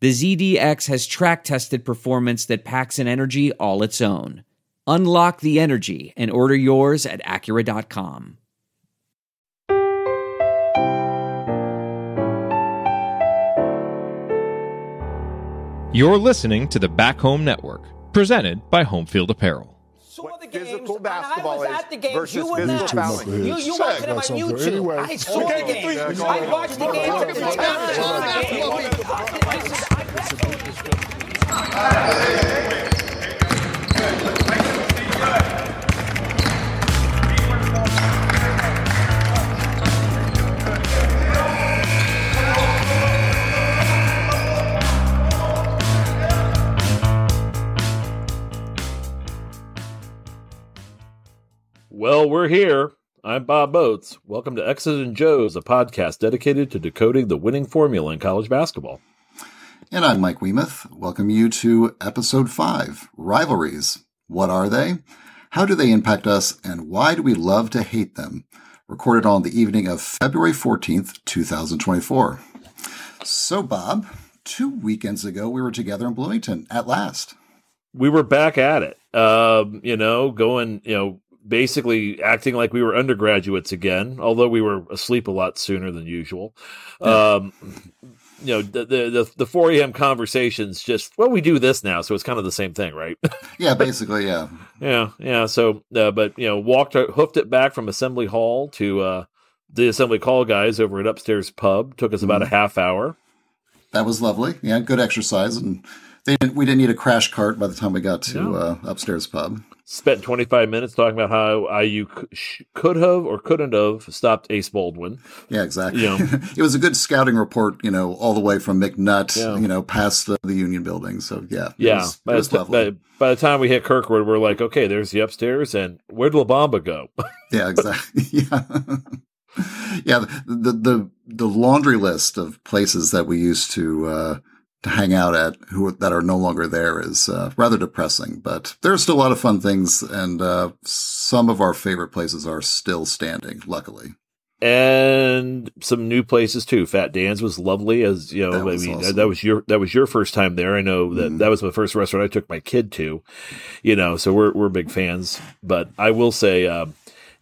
the ZDX has track tested performance that packs an energy all its own. Unlock the energy and order yours at Acura.com. You're listening to the Back Home Network, presented by Homefield Apparel saw the games. Physical basketball I was at the games. You were not. You, you watched them on YouTube. Anyway. I saw the games. I watched the games. I watched the games. Well, we're here. I'm Bob Boats. Welcome to X's and O's, a podcast dedicated to decoding the winning formula in college basketball. And I'm Mike Weemuth. Welcome you to episode five Rivalries. What are they? How do they impact us? And why do we love to hate them? Recorded on the evening of February 14th, 2024. So, Bob, two weekends ago, we were together in Bloomington at last. We were back at it. Um, you know, going, you know, basically acting like we were undergraduates again, although we were asleep a lot sooner than usual. Um, you know, the, the, the 4 a.m. conversations just, well, we do this now. So it's kind of the same thing, right? yeah, basically. Yeah. yeah. Yeah. So, uh, but, you know, walked, hoofed it back from Assembly Hall to, uh, the Assembly Call guys over at Upstairs Pub. Took us about mm. a half hour. That was lovely. Yeah. Good exercise. And they didn't, we didn't need a crash cart by the time we got to no. uh, Upstairs Pub spent 25 minutes talking about how IU could have or couldn't have stopped Ace Baldwin. Yeah, exactly. You know, it was a good scouting report, you know, all the way from McNutt, yeah. you know, past the, the, Union building. So, yeah. Yeah. Was, by, the, by, by, the time we hit Kirkwood, we're like, okay, there's the upstairs. And where'd La Bamba go? yeah, exactly. yeah. yeah. The, the, the laundry list of places that we used to, uh, to hang out at who that are no longer there is uh, rather depressing. But there are still a lot of fun things, and uh, some of our favorite places are still standing. Luckily, and some new places too. Fat Dan's was lovely, as you know. I mean, awesome. that was your that was your first time there. I know that mm. that was the first restaurant I took my kid to. You know, so we're we're big fans. But I will say. Uh,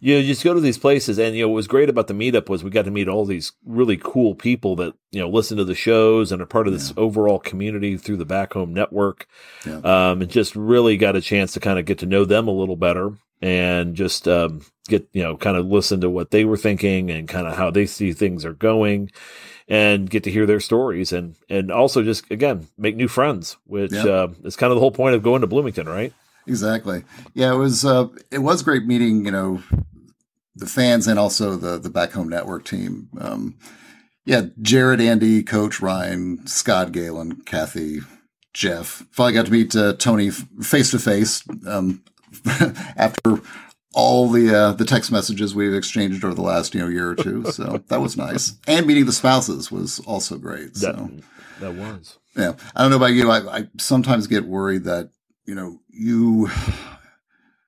you, know, you just go to these places and you know what was great about the meetup was we got to meet all these really cool people that you know listen to the shows and are part of this yeah. overall community through the back home network yeah. um, and just really got a chance to kind of get to know them a little better and just um, get you know kind of listen to what they were thinking and kind of how they see things are going and get to hear their stories and and also just again make new friends which yeah. uh, is kind of the whole point of going to bloomington right exactly yeah it was uh, it was great meeting you know the fans and also the the back home network team. Um, yeah, Jared, Andy, Coach Ryan, Scott, Galen, Kathy, Jeff. Finally got to meet uh, Tony face to face after all the uh, the text messages we've exchanged over the last you know year or two. So that was nice, and meeting the spouses was also great. So that, that was. Yeah, I don't know about you. I, I sometimes get worried that you know you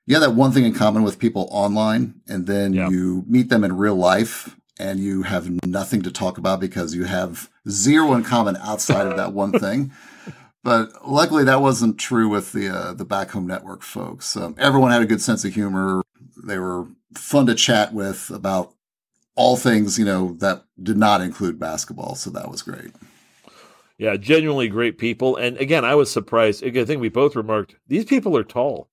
you have that one thing in common with people online and then you meet them in real life and you have nothing to talk about because you have zero in common outside of that one thing. But luckily, that wasn't true with the uh, the back home network folks. Um, everyone had a good sense of humor. They were fun to chat with about all things, you know, that did not include basketball. So that was great. Yeah, genuinely great people. And again, I was surprised. Again, I think we both remarked these people are tall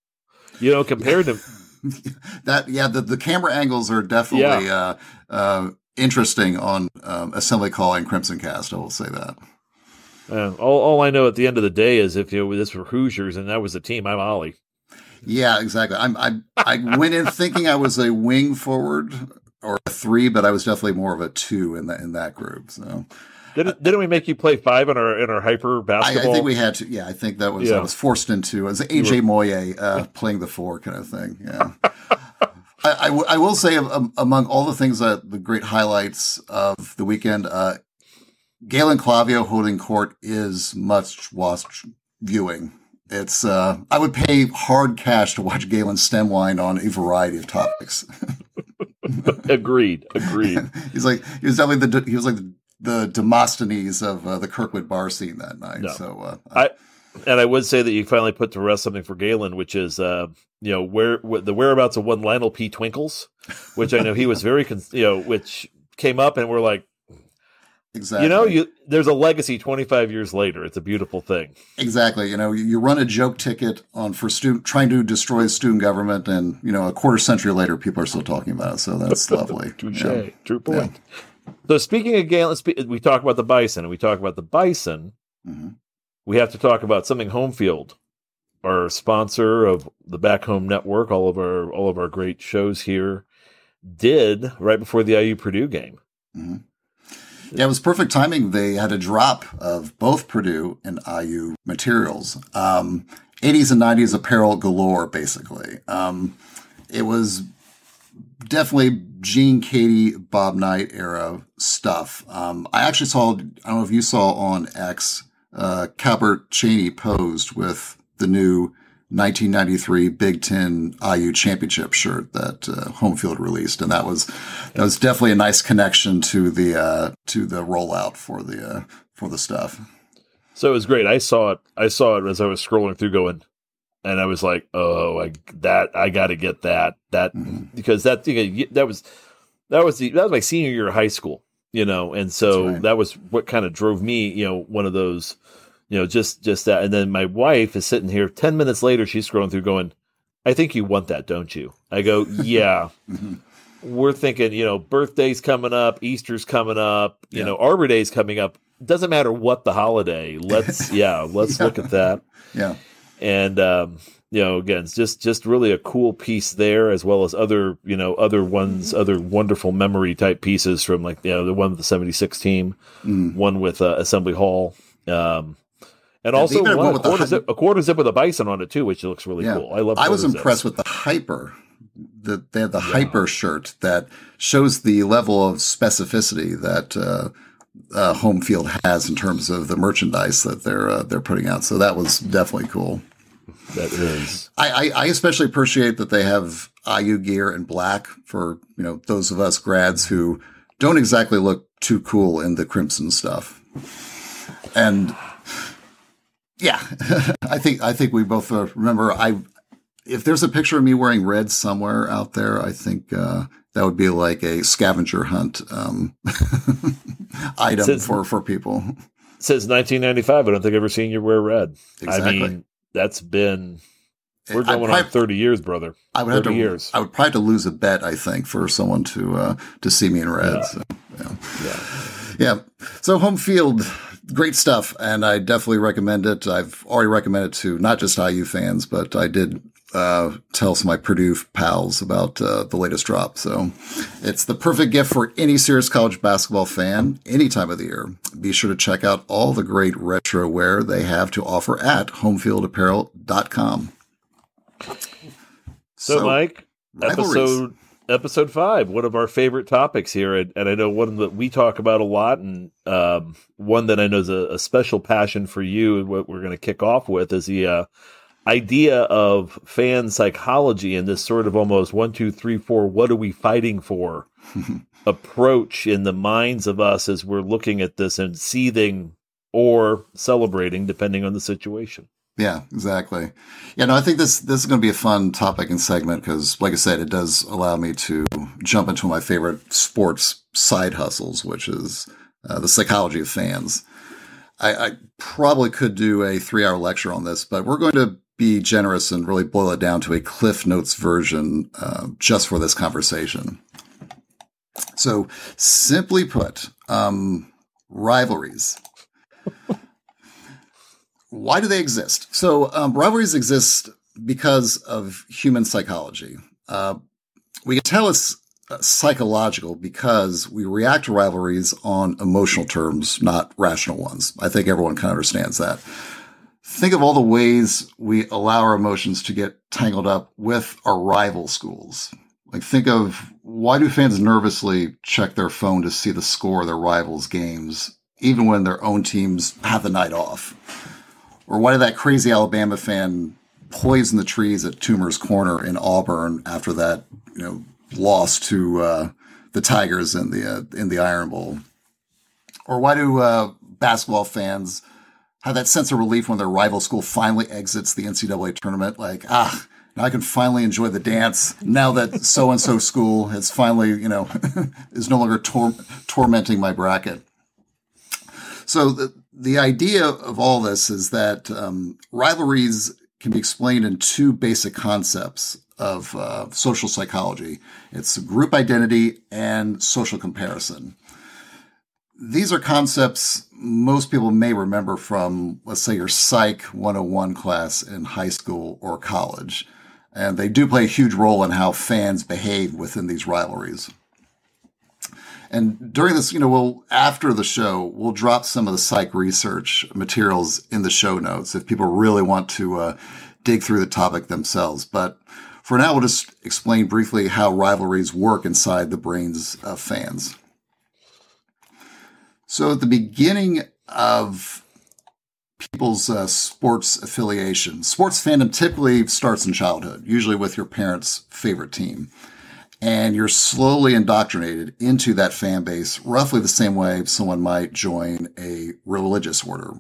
You know, compared to that, yeah, the, the camera angles are definitely yeah. uh, uh, interesting on um, Assembly Call and Crimson Cast. I will say that. Uh, all, all I know at the end of the day is if you know, this were Hoosiers and that was the team, I'm Ollie. Yeah, exactly. I'm, I I went in thinking I was a wing forward or a three, but I was definitely more of a two in that in that group. So. Didn't, didn't we make you play five in our in our hyper basketball? I, I think we had to. Yeah, I think that was yeah. I was forced into. It was AJ Moye uh, playing the four kind of thing. Yeah. I, I, w- I will say um, among all the things that the great highlights of the weekend, uh, Galen Clavio holding court is much watched viewing. It's uh, I would pay hard cash to watch Galen Stemwine on a variety of topics. agreed. Agreed. He's like he was definitely the he was like the, the Demosthenes of uh, the Kirkwood bar scene that night. No. So uh, I and I would say that you finally put to rest something for Galen, which is uh, you know where, where the whereabouts of one Lionel P. Twinkles, which I know he was very you know which came up and we're like Exactly. You know, you there's a legacy 25 years later. It's a beautiful thing. Exactly. You know, you run a joke ticket on for student trying to destroy student government, and you know, a quarter century later, people are still talking about it. So that's lovely. Touche. Yeah. True point. Yeah. So speaking of Galen, we talk about the Bison, and we talk about the Bison. Mm-hmm. We have to talk about something Homefield, our sponsor of the Back Home Network. All of our all of our great shows here did right before the IU Purdue game. Mm-hmm yeah, it was perfect timing. They had a drop of both Purdue and IU materials. Um, 80s and 90s apparel galore, basically. Um, it was definitely Gene Keady, Bob Knight era stuff. Um, I actually saw, I don't know if you saw on X, uh, Calbert Cheaney posed with the new 1993 Big Ten IU championship shirt that uh, Homefield released, and that was that was definitely a nice connection to the uh, to the rollout for the uh, for the stuff. So it was great. I saw it. I saw it as I was scrolling through, going, and I was like, "Oh, I that I got to get that that mm-hmm. because that thing that was that was the, that was my senior year of high school, you know, and so right. that was what kind of drove me, you know, one of those." you know, just just that. And then my wife is sitting here. Ten minutes later, she's scrolling through, going, "I think you want that, don't you?" I go, "Yeah." mm-hmm. We're thinking, you know, birthday's coming up, Easter's coming up, you yeah. know, Arbor Day's coming up. Doesn't matter what the holiday. Let's, yeah, let's yeah. look at that. Yeah. And um, you know, again, it's just just really a cool piece there, as well as other, you know, other ones, other wonderful memory type pieces from like, you know, the one with the '76 team, mm. one with uh, Assembly Hall. Um, and also one, a, quarter zip, a quarter zip with a bison on it too, which looks really yeah. cool. I love. I was impressed zips. with the hyper. The, they have the yeah. hyper shirt that shows the level of specificity that uh, uh, Homefield has in terms of the merchandise that they're uh, they're putting out. So that was definitely cool. That is. I, I, I especially appreciate that they have IU gear in black for you know those of us grads who don't exactly look too cool in the crimson stuff. And yeah, I think I think we both uh, remember. I if there's a picture of me wearing red somewhere out there, I think uh, that would be like a scavenger hunt um, item since, for for people. Since 1995, I don't think I've ever seen you wear red. Exactly. I mean, that's been we're going probably, on 30 years, brother. I would have to. Years. I would probably have to lose a bet. I think for someone to uh, to see me in red. Yeah. So, yeah. yeah. Yeah. So Homefield great stuff, and I definitely recommend it. I've already recommended to not just IU fans, but I did uh, tell some of my Purdue pals about uh, the latest drop. So it's the perfect gift for any serious college basketball fan any time of the year. Be sure to check out all the great retro wear they have to offer at homefieldapparel.com. So, so Mike, rivalries. episode episode five, one of our favorite topics here, and, and I know one that we talk about a lot, and um, one that I know is a, a, special passion for you. And what we're going to kick off with is the uh, idea of fan psychology and this sort of almost one, two, three, four. What are we fighting for? approach in the minds of us as we're looking at this and seething or celebrating, depending on the situation. Yeah, exactly. Yeah, no, I think this this is going to be a fun topic and segment because, like I said, it does allow me to jump into my favorite sports side hustles, which is uh, the psychology of fans. I, I, probably could do a three hour lecture on this, but we're going to be generous and really boil it down to a Cliff Notes version uh, just for this conversation. So, simply put, um, rivalries. Why do they exist? So, um, rivalries exist because of human psychology. Uh, we can tell it's uh, psychological because we react to rivalries on emotional terms, not rational ones. I think everyone kind of understands that. Think of all the ways we allow our emotions to get tangled up with our rival schools. Like, think of why do fans nervously check their phone to see the score of their rivals' games, even when their own teams have the night off? Or why did that crazy Alabama fan poison the trees at Toomer's Corner in Auburn after that, you know, loss to uh, the Tigers in the uh, in the Iron Bowl? Or why do uh, basketball fans have that sense of relief when their rival school finally exits the NCAA tournament? Like, ah, now I can finally enjoy the dance now that so and so school has finally, you know, is no longer tor- tormenting my bracket. So the, the idea of all this is that um, rivalries can be explained in two basic concepts of uh, social psychology. It's group identity and social comparison. These are concepts most people may remember from, let's say, your Psych 101 class in high school or college. And they do play a huge role in how fans behave within these rivalries. And during this, you know, we'll, after the show, we'll drop some of the psych research materials in the show notes if people really want to uh, dig through the topic themselves. But for now, we'll just explain briefly how rivalries work inside the brains of fans. So at the beginning of people's uh, sports affiliation, sports fandom typically starts in childhood, usually with your parents' favorite team. And you're slowly indoctrinated into that fan base, roughly the same way someone might join a religious order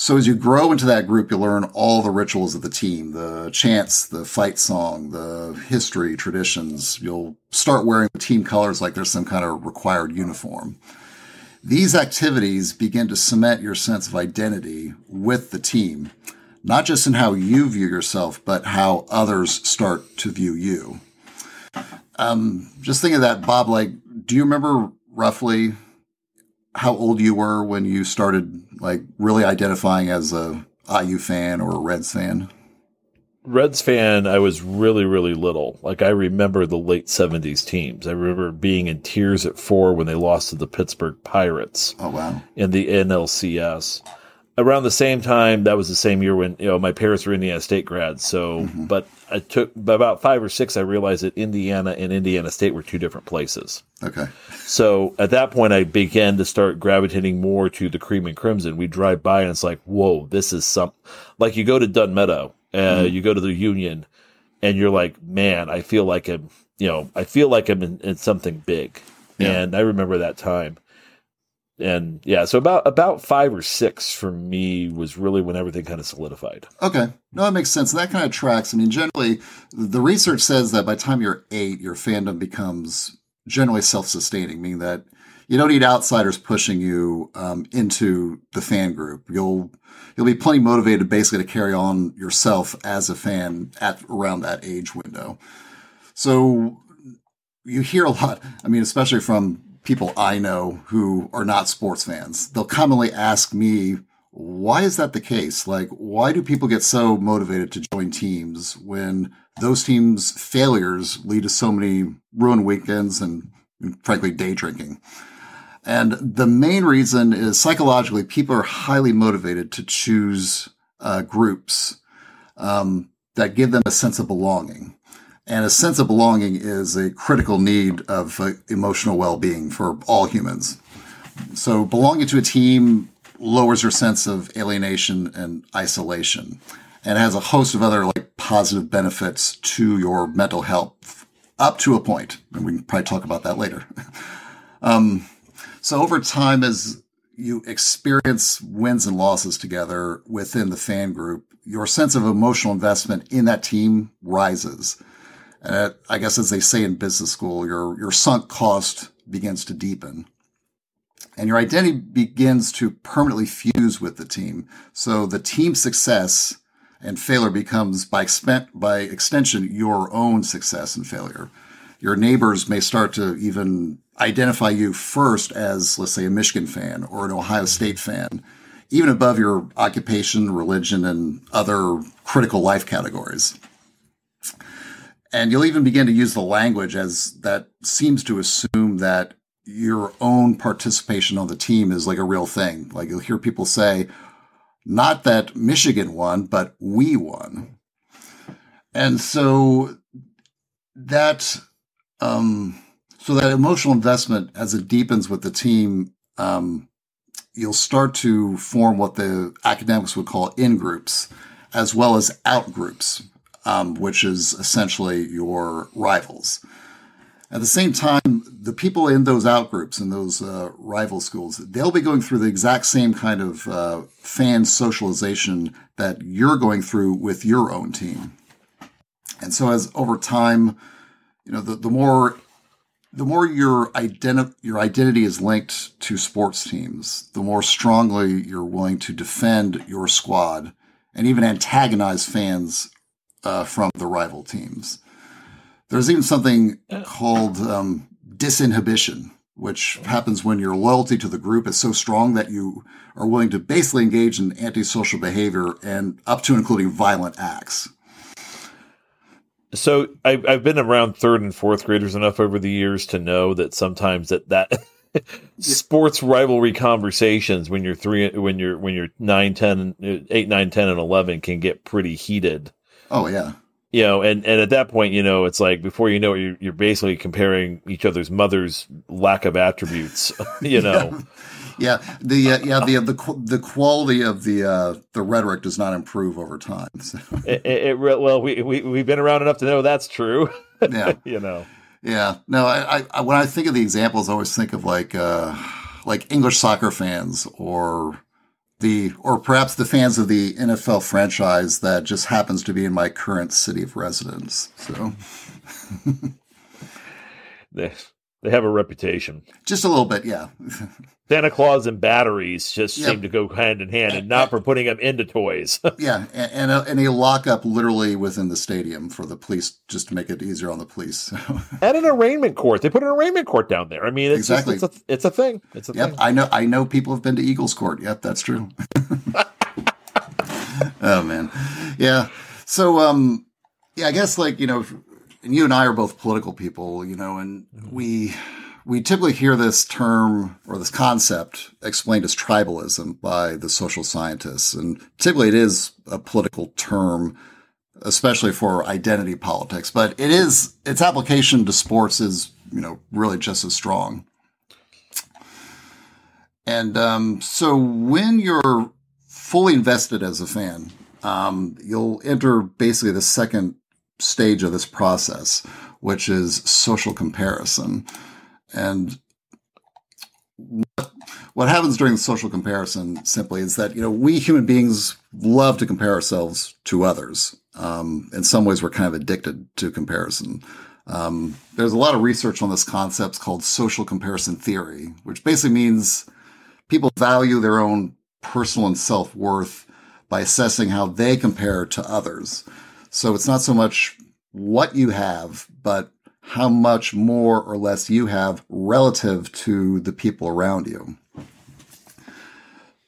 so as you grow into that group, you learn all the rituals of the team, the chants, the fight song, the history, traditions. You'll start wearing the team colors like there's some kind of required uniform. These activities begin to cement your sense of identity with the team, not just in how you view yourself, but how others start to view you. Um, just think of that, Bob. Like, do you remember roughly how old you were when you started like really identifying as a IU fan or a Reds fan? Reds fan, I was really, really little. Like I remember the late '70s teams. I remember being in tears at four when they lost to the Pittsburgh Pirates. Oh wow! In the NLCS, around the same time, that was the same year when you know my parents were Indiana State grads. So, mm-hmm. but I took by about five or six, I realized that Indiana and Indiana State were two different places. Okay. So at that point, I began to start gravitating more to the cream and crimson. We drive by and it's like, whoa, this is some like you go to Dunn Meadow, uh, mm-hmm. you go to the Union, and you're like, man, I feel like I'm, you know, I feel like I'm in, in something big. Yeah. And I remember that time and yeah, so about about five or six for me was really when everything kind of solidified. Okay, no, that makes sense. That kind of tracks. I mean, generally, the research says that by the time you're eight, your fandom becomes generally self-sustaining, meaning that you don't need outsiders pushing you um, into the fan group. You'll you'll be plenty motivated, basically, to carry on yourself as a fan at around that age window. So you hear a lot. I mean, especially from people I know who are not sports fans. They'll commonly ask me, why is that the case? Like, why do people get so motivated to join teams when those teams' failures lead to so many ruined weekends and, and frankly, day drinking? And the main reason is psychologically, people are highly motivated to choose uh, groups um, that give them a sense of belonging. And a sense of belonging is a critical need of uh, emotional well-being for all humans. So belonging to a team lowers your sense of alienation and isolation and has a host of other like positive benefits to your mental health up to a point. And we can probably talk about that later. um, so over time, as you experience wins and losses together within the fan group, your sense of emotional investment in that team rises. And I guess as they say in business school, your, your sunk cost begins to deepen and your identity begins to permanently fuse with the team. So the team success and failure becomes by, expen- by extension your own success and failure. Your neighbors may start to even identify you first as, let's say, a Michigan fan or an Ohio State fan, even above your occupation, religion, and other critical life categories. And you'll even begin to use the language as that seems to assume that your own participation on the team is like a real thing. Like you'll hear people say, not that Michigan won, but we won. And so that, um, so that emotional investment as it deepens with the team, um, you'll start to form what the academics would call in groups as well as out groups, um, which is essentially your rivals. At the same time, the people in those out groups and those uh, rival schools, they'll be going through the exact same kind of uh, fan socialization that you're going through with your own team. And so, as over time, you know, the, the more the more your identi- your identity is linked to sports teams, the more strongly you're willing to defend your squad and even antagonize fans uh, from the rival teams. There's even something called um, disinhibition, which happens when your loyalty to the group is so strong that you are willing to basically engage in antisocial behavior and up to including violent acts. So I've, I've been around third and fourth graders enough over the years to know that sometimes that that sports rivalry conversations when you're three when you're when you're 9 10 8 9 10 and 11 can get pretty heated. Oh yeah. You know, and, and at that point, you know, it's like before you know it, you're, you're basically comparing each other's mother's lack of attributes, you know. yeah, the uh, yeah the the the quality of the uh, the rhetoric does not improve over time. So. It, it, it, well, we we we've been around enough to know that's true. Yeah, you know. Yeah, no, I, I when I think of the examples, I always think of like uh, like English soccer fans or the or perhaps the fans of the NFL franchise that just happens to be in my current city of residence. So they they have a reputation. Just a little bit, yeah. Santa Claus and batteries just yep. seem to go hand in hand, and, not for putting them into toys. yeah, and and a, and a lockup literally within the stadium for the police, just to make it easier on the police. and an arraignment court. They put an arraignment court down there. I mean, it's exactly. Just, it's, a, it's a thing. It's a yep, thing. I know. I know people have been to Eagles Court. Yep, that's true. oh man, yeah. So, um, yeah, I guess like you know, and you and I are both political people, you know, and we we typically hear this term or this concept explained as tribalism by the social scientists. And typically it is a political term, especially for identity politics, but it is, its application to sports is, you know, really just as strong. And um, so when you're fully invested as a fan, um, you'll enter basically the second stage of this process, which is social comparison. And what, happens during the social comparison simply is that, you know, we human beings love to compare ourselves to others. Um, in some ways, we're kind of addicted to comparison. Um, there's a lot of research on this concept called social comparison theory, which basically means people value their own personal and self worth by assessing how they compare to others. So it's not so much what you have, but how much more or less you have relative to the people around you.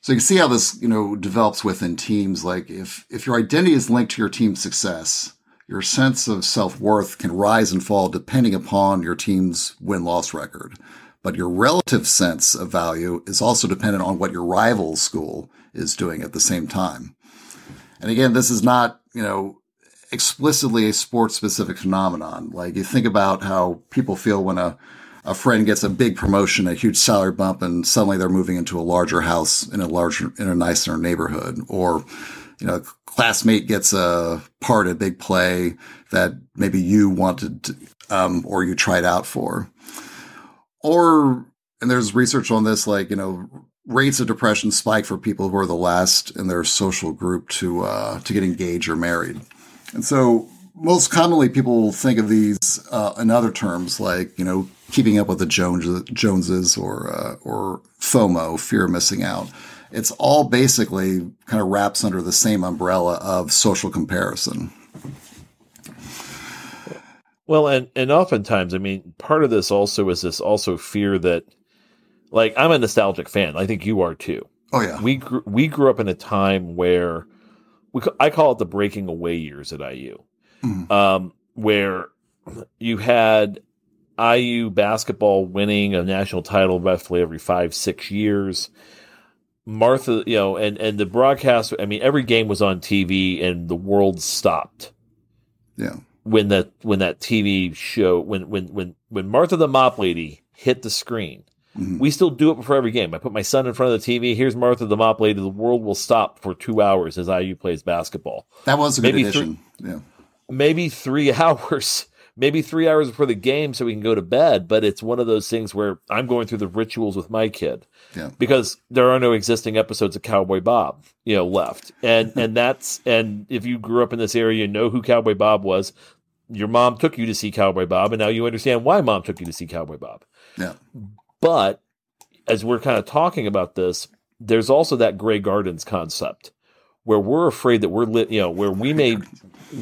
So you can see how this, you know, develops within teams. Like if, if your identity is linked to your team's success, your sense of self-worth can rise and fall depending upon your team's win-loss record. But your relative sense of value is also dependent on what your rival school is doing at the same time. And again, this is not, you know, explicitly a sports specific phenomenon. Like you think about how people feel when a, a friend gets a big promotion, a huge salary bump, and suddenly they're moving into a larger house in a larger, in a nicer neighborhood. Or, you know, a classmate gets a part, a big play that maybe you wanted to, um, or you tried out for. Or, and there's research on this, like, you know, rates of depression spike for people who are the last in their social group to, uh, to get engaged or married. And so most commonly people will think of these uh, in other terms like, you know, keeping up with the Jones, Joneses or, uh, or FOMO, fear of missing out. it's all basically kind of wraps under the same umbrella of social comparison. Well, and and oftentimes, I mean, part of this also is this also fear that, like, I'm a nostalgic fan. I think you are too. Oh yeah, we grew, we grew up in a time where we I call it the breaking away years at IU, mm-hmm. um, where you had IU basketball winning a national title roughly every five six years. Martha, you know, and and the broadcast. I mean, every game was on TV, and the world stopped. Yeah. When that when that TV show when when when when Martha the Mop Lady hit the screen, mm-hmm. we still do it before every game. I put my son in front of the TV. Here's Martha the Mop Lady. The world will stop for two hours as IU plays basketball. That was a good maybe addition. Three, yeah. Maybe three hours maybe three hours before the game so we can go to bed. But it's one of those things where I'm going through the rituals with my kid yeah. because there are no existing episodes of Cowboy Bob, you know, left. And and that's and if you grew up in this area, you know who Cowboy Bob was. Your mom took you to see Cowboy Bob, and now you understand why mom took you to see Cowboy Bob. Yeah. But as we're kind of talking about this, there's also that Grey Gardens concept where we're afraid that we're lit, you know, where we may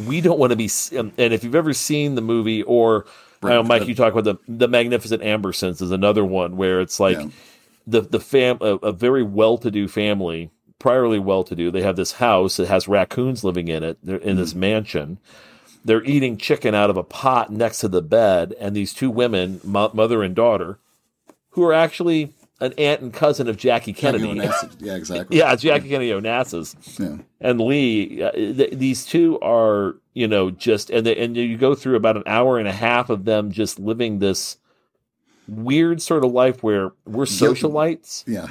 we don't want to be. Um, and if you've ever seen the movie, or right. know, Mike, you talk about the the Magnificent Ambersons is another one where it's like yeah. the the fam a, a very well to do family, priorly well to do. They have this house that has raccoons living in it. In mm this mansion. They're eating chicken out of a pot next to the bed, and these two women, mother and daughter, who are actually an aunt and cousin of Jackie Kennedy. Jackie yeah, exactly. yeah, Jackie Kennedy Onassis. Yeah. And Lee. Uh, th- these two are, you know, just and and you go through about an hour and a half of them just living this weird sort of life where we're socialites. Yeah.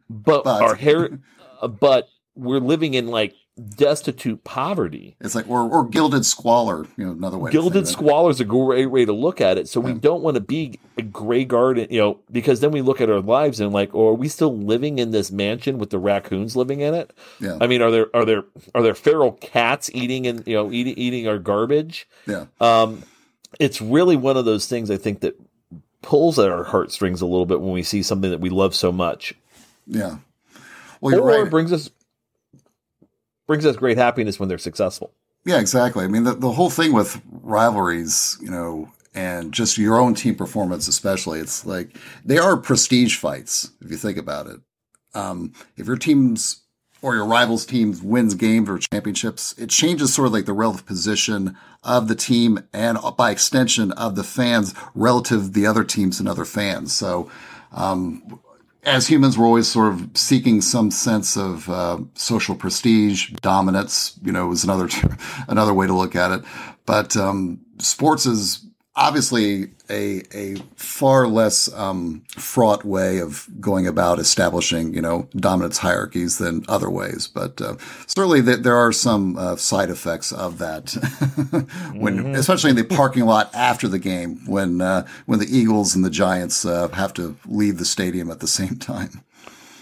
but, but our hair, uh, but we're living in like destitute poverty. It's like or or gilded squalor, you know, another way. Gilded squalor is a great way to look at it. So yeah. we don't want to be a gray garden, you know, because then we look at our lives and like, oh, are we still living in this mansion with the raccoons living in it? Yeah. I mean, are there are there are there feral cats eating and you know eating eating our garbage? Yeah. Um, it's really one of those things I think that pulls at our heartstrings a little bit when we see something that we love so much. Yeah. Well, you're or right. brings us brings us great happiness when they're successful. Yeah, exactly. I mean, the, the whole thing with rivalries, you know, and just your own team performance, especially, it's like they are prestige fights if you think about it. Um, if your team's or your rivals' team wins games or championships, it changes sort of like the relative position of the team and by extension of the fans relative to the other teams and other fans. So, um, as humans, we're always sort of seeking some sense of uh, social prestige, dominance. You know, is another another way to look at it. But um, sports is obviously a a far less um, fraught way of going about establishing you know dominance hierarchies than other ways. But uh, certainly th- there are some uh, side effects of that when, mm-hmm. especially in the parking lot after the game when uh, when the Eagles and the Giants uh, have to leave the stadium at the same time.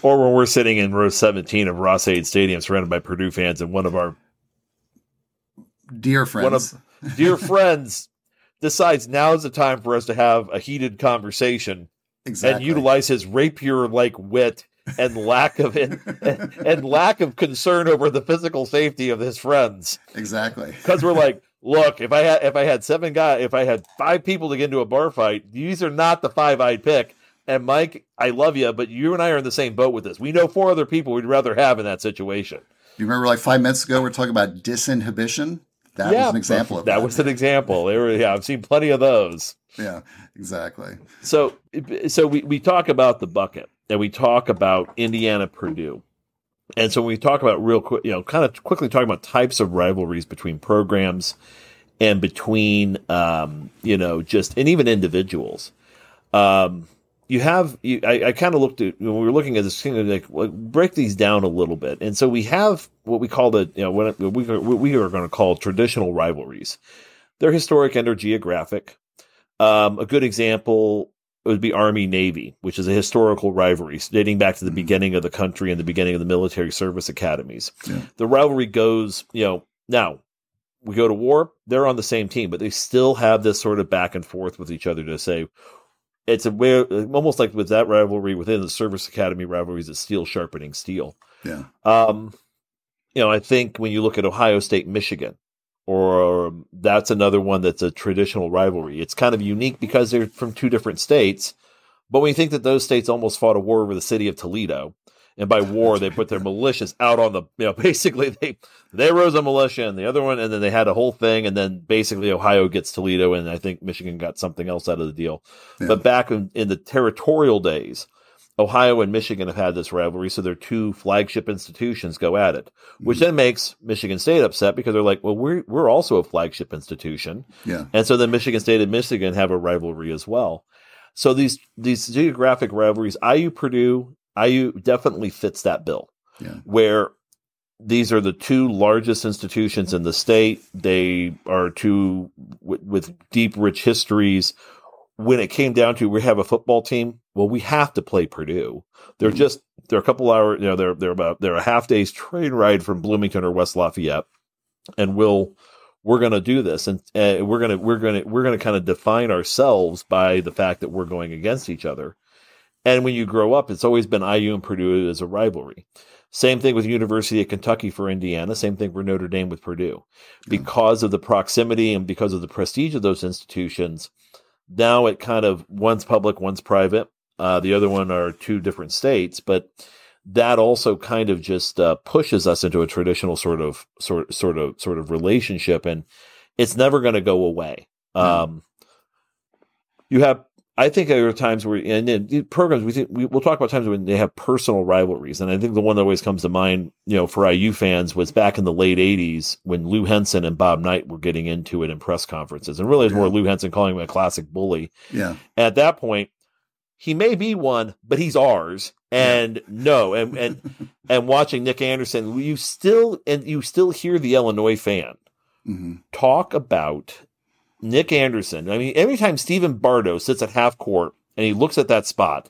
Or when we're sitting in row 17 of Ross-Ade Stadium surrounded by Purdue fans and one of our dear friends. One of dear friends decides now is the time for us to have a heated conversation exactly. and utilize his rapier like wit and lack of and, and lack of concern over the physical safety of his friends. Exactly. Because we're like, look, if I had if I had seven guys, if I had five people to get into a bar fight, these are not the five I'd pick. And Mike, I love you, but you and I are in the same boat with this. We know four other people we'd rather have in that situation. You remember, like five minutes ago, we are talking about disinhibition. That yeah, was an example of that. That was an example. They were, yeah, I've seen plenty of those. Yeah, exactly. So, so we, we talk about the bucket and we talk about Indiana Purdue. And so when we talk about real quick, you know, kind of quickly talking about types of rivalries between programs and between, um, you know, just, and even individuals. Um, you have you, I, I kind of looked at when we were looking at this thing like well, break these down a little bit, and so we have what we call the you know what we we are going to call traditional rivalries. They're historic and or geographic. Um, a good example would be Army Navy, which is a historical rivalry dating back to the mm-hmm. beginning of the country and the beginning of the military service academies. Yeah. The rivalry goes, you know, now we go to war, they're on the same team, but they still have this sort of back and forth with each other to say, it's a way almost like with that rivalry within the service academy rivalries, it's steel sharpening steel. Yeah. Um, you know, I think when you look at Ohio State, Michigan, or that's another one that's a traditional rivalry. It's kind of unique because they're from two different states. But when you think that those states almost fought a war over the city of Toledo, and by war they put their militias out on the you know basically they they rose a militia and the other one and then they had a whole thing and then basically Ohio gets Toledo and I think Michigan got something else out of the deal. Yeah. But back in, in the territorial days, Ohio and Michigan have had this rivalry, so their two flagship institutions go at it, which mm-hmm. then makes Michigan State upset because they're like, "Well, we're we're also a flagship institution," yeah, and so then Michigan State and Michigan have a rivalry as well. So these these geographic rivalries, IU Purdue, IU definitely fits that bill, yeah. where these are the two largest institutions in the state. They are two w- with deep, rich histories when it came down to we have a football team, well, we have to play Purdue. They're mm-hmm. just they're a couple hours, you know, they're they're about they're a half day's train ride from Bloomington or West Lafayette, and we'll we're going to do this, and uh, we're going to we're going to we're going to kind of define ourselves by the fact that we're going against each other. And when you grow up, it's always been IU and Purdue as a rivalry. Same thing with University of Kentucky for Indiana. Same thing for Notre Dame with Purdue, because of the proximity and because of the prestige of those institutions now it kind of one's public, one's private. Uh, the other one are two different states, but that also kind of just uh, pushes us into a traditional sort of sort sort of sort of relationship, and it's never going to go away. Um, you have I think there are times where, and in programs, we think we, will talk about times when they have personal rivalries. And I think the one that always comes to mind, you know, for IU fans was back in the late 80s when Lou Henson and Bob Knight were getting into it in press conferences. And really, it's yeah. more Lou Henson calling him a classic bully. Yeah. At that point, he may be one, but he's ours. And yeah. no, and, and, and watching Nick Anderson, you still, and you still hear the Illinois fan mm-hmm. talk about Nick Anderson. I mean, every time Stephen Bardo sits at half court and he looks at that spot,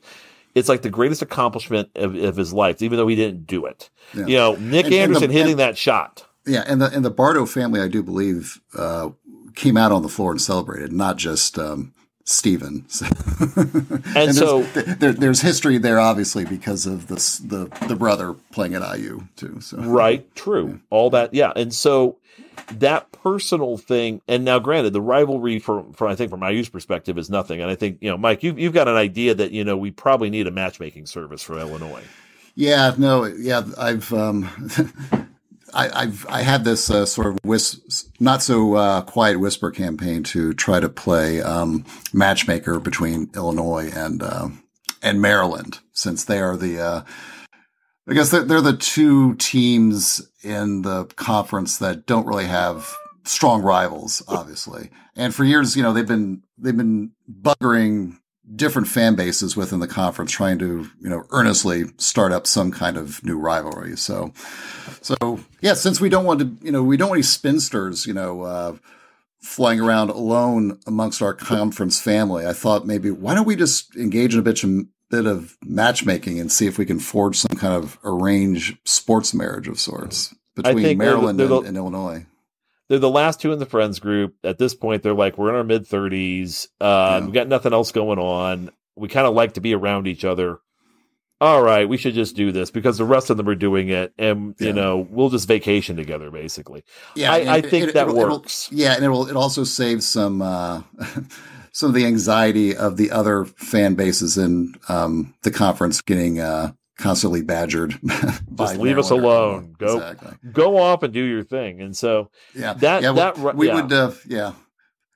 it's like the greatest accomplishment of, of his life, even though he didn't do it. Yeah. You know, Nick and, Anderson and the, hitting and, that shot. Yeah, and the and the Bardo family, I do believe, uh, came out on the floor and celebrated, not just um, Stephen. and, and so there, there's history there, obviously, because of this the the brother playing at IU too. So right, true, yeah. all that, yeah, and so that personal thing, and now granted, the rivalry from, from I think from IU's perspective is nothing. And I think, you know, Mike, you've you've got an idea that, you know, we probably need a matchmaking service for Illinois. Yeah, no, yeah, I've, um, I, have I had this uh, sort of whis- not so uh, quiet whisper campaign to try to play um, matchmaker between Illinois and uh, and Maryland, since they are the uh, I guess they're, the two teams in the conference that don't really have strong rivals, obviously. And for years, you know, they've been they've been buggering different fan bases within the conference, trying to you know earnestly start up some kind of new rivalry. So, so yeah, since we don't want to, you know, we don't want any spinsters, you know. Uh, flying around alone amongst our conference family. I thought maybe why don't we just engage in a bit of bit of matchmaking and see if we can forge some kind of arranged sports marriage of sorts between Maryland they're the, they're the, and, and, Illinois. They're the last two in the friends group. At this point, they're like, we're in our mid 30s. Uh, yeah. We've got nothing else going on. We kind of like to be around each other. All right, we should just do this because the rest of them are doing it, and yeah. you know we'll just vacation together, basically. Yeah, I, I think it, that it'll, works. It'll, yeah, and it'll it also saves some uh, some of the anxiety of the other fan bases in um, the conference getting uh, constantly badgered. Just leave us alone. Go exactly. go off and do your thing. And so yeah, that yeah, that we, we yeah. would uh, yeah.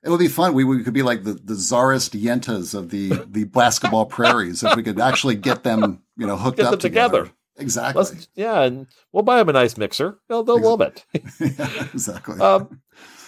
It would be fun. We, we could be like the, the czarist yentas of the, the basketball prairies if we could actually get them, you know, hooked up together. together. Exactly. Let's, yeah, and we'll buy them a nice mixer. They'll, they'll love it. yeah, exactly. Um,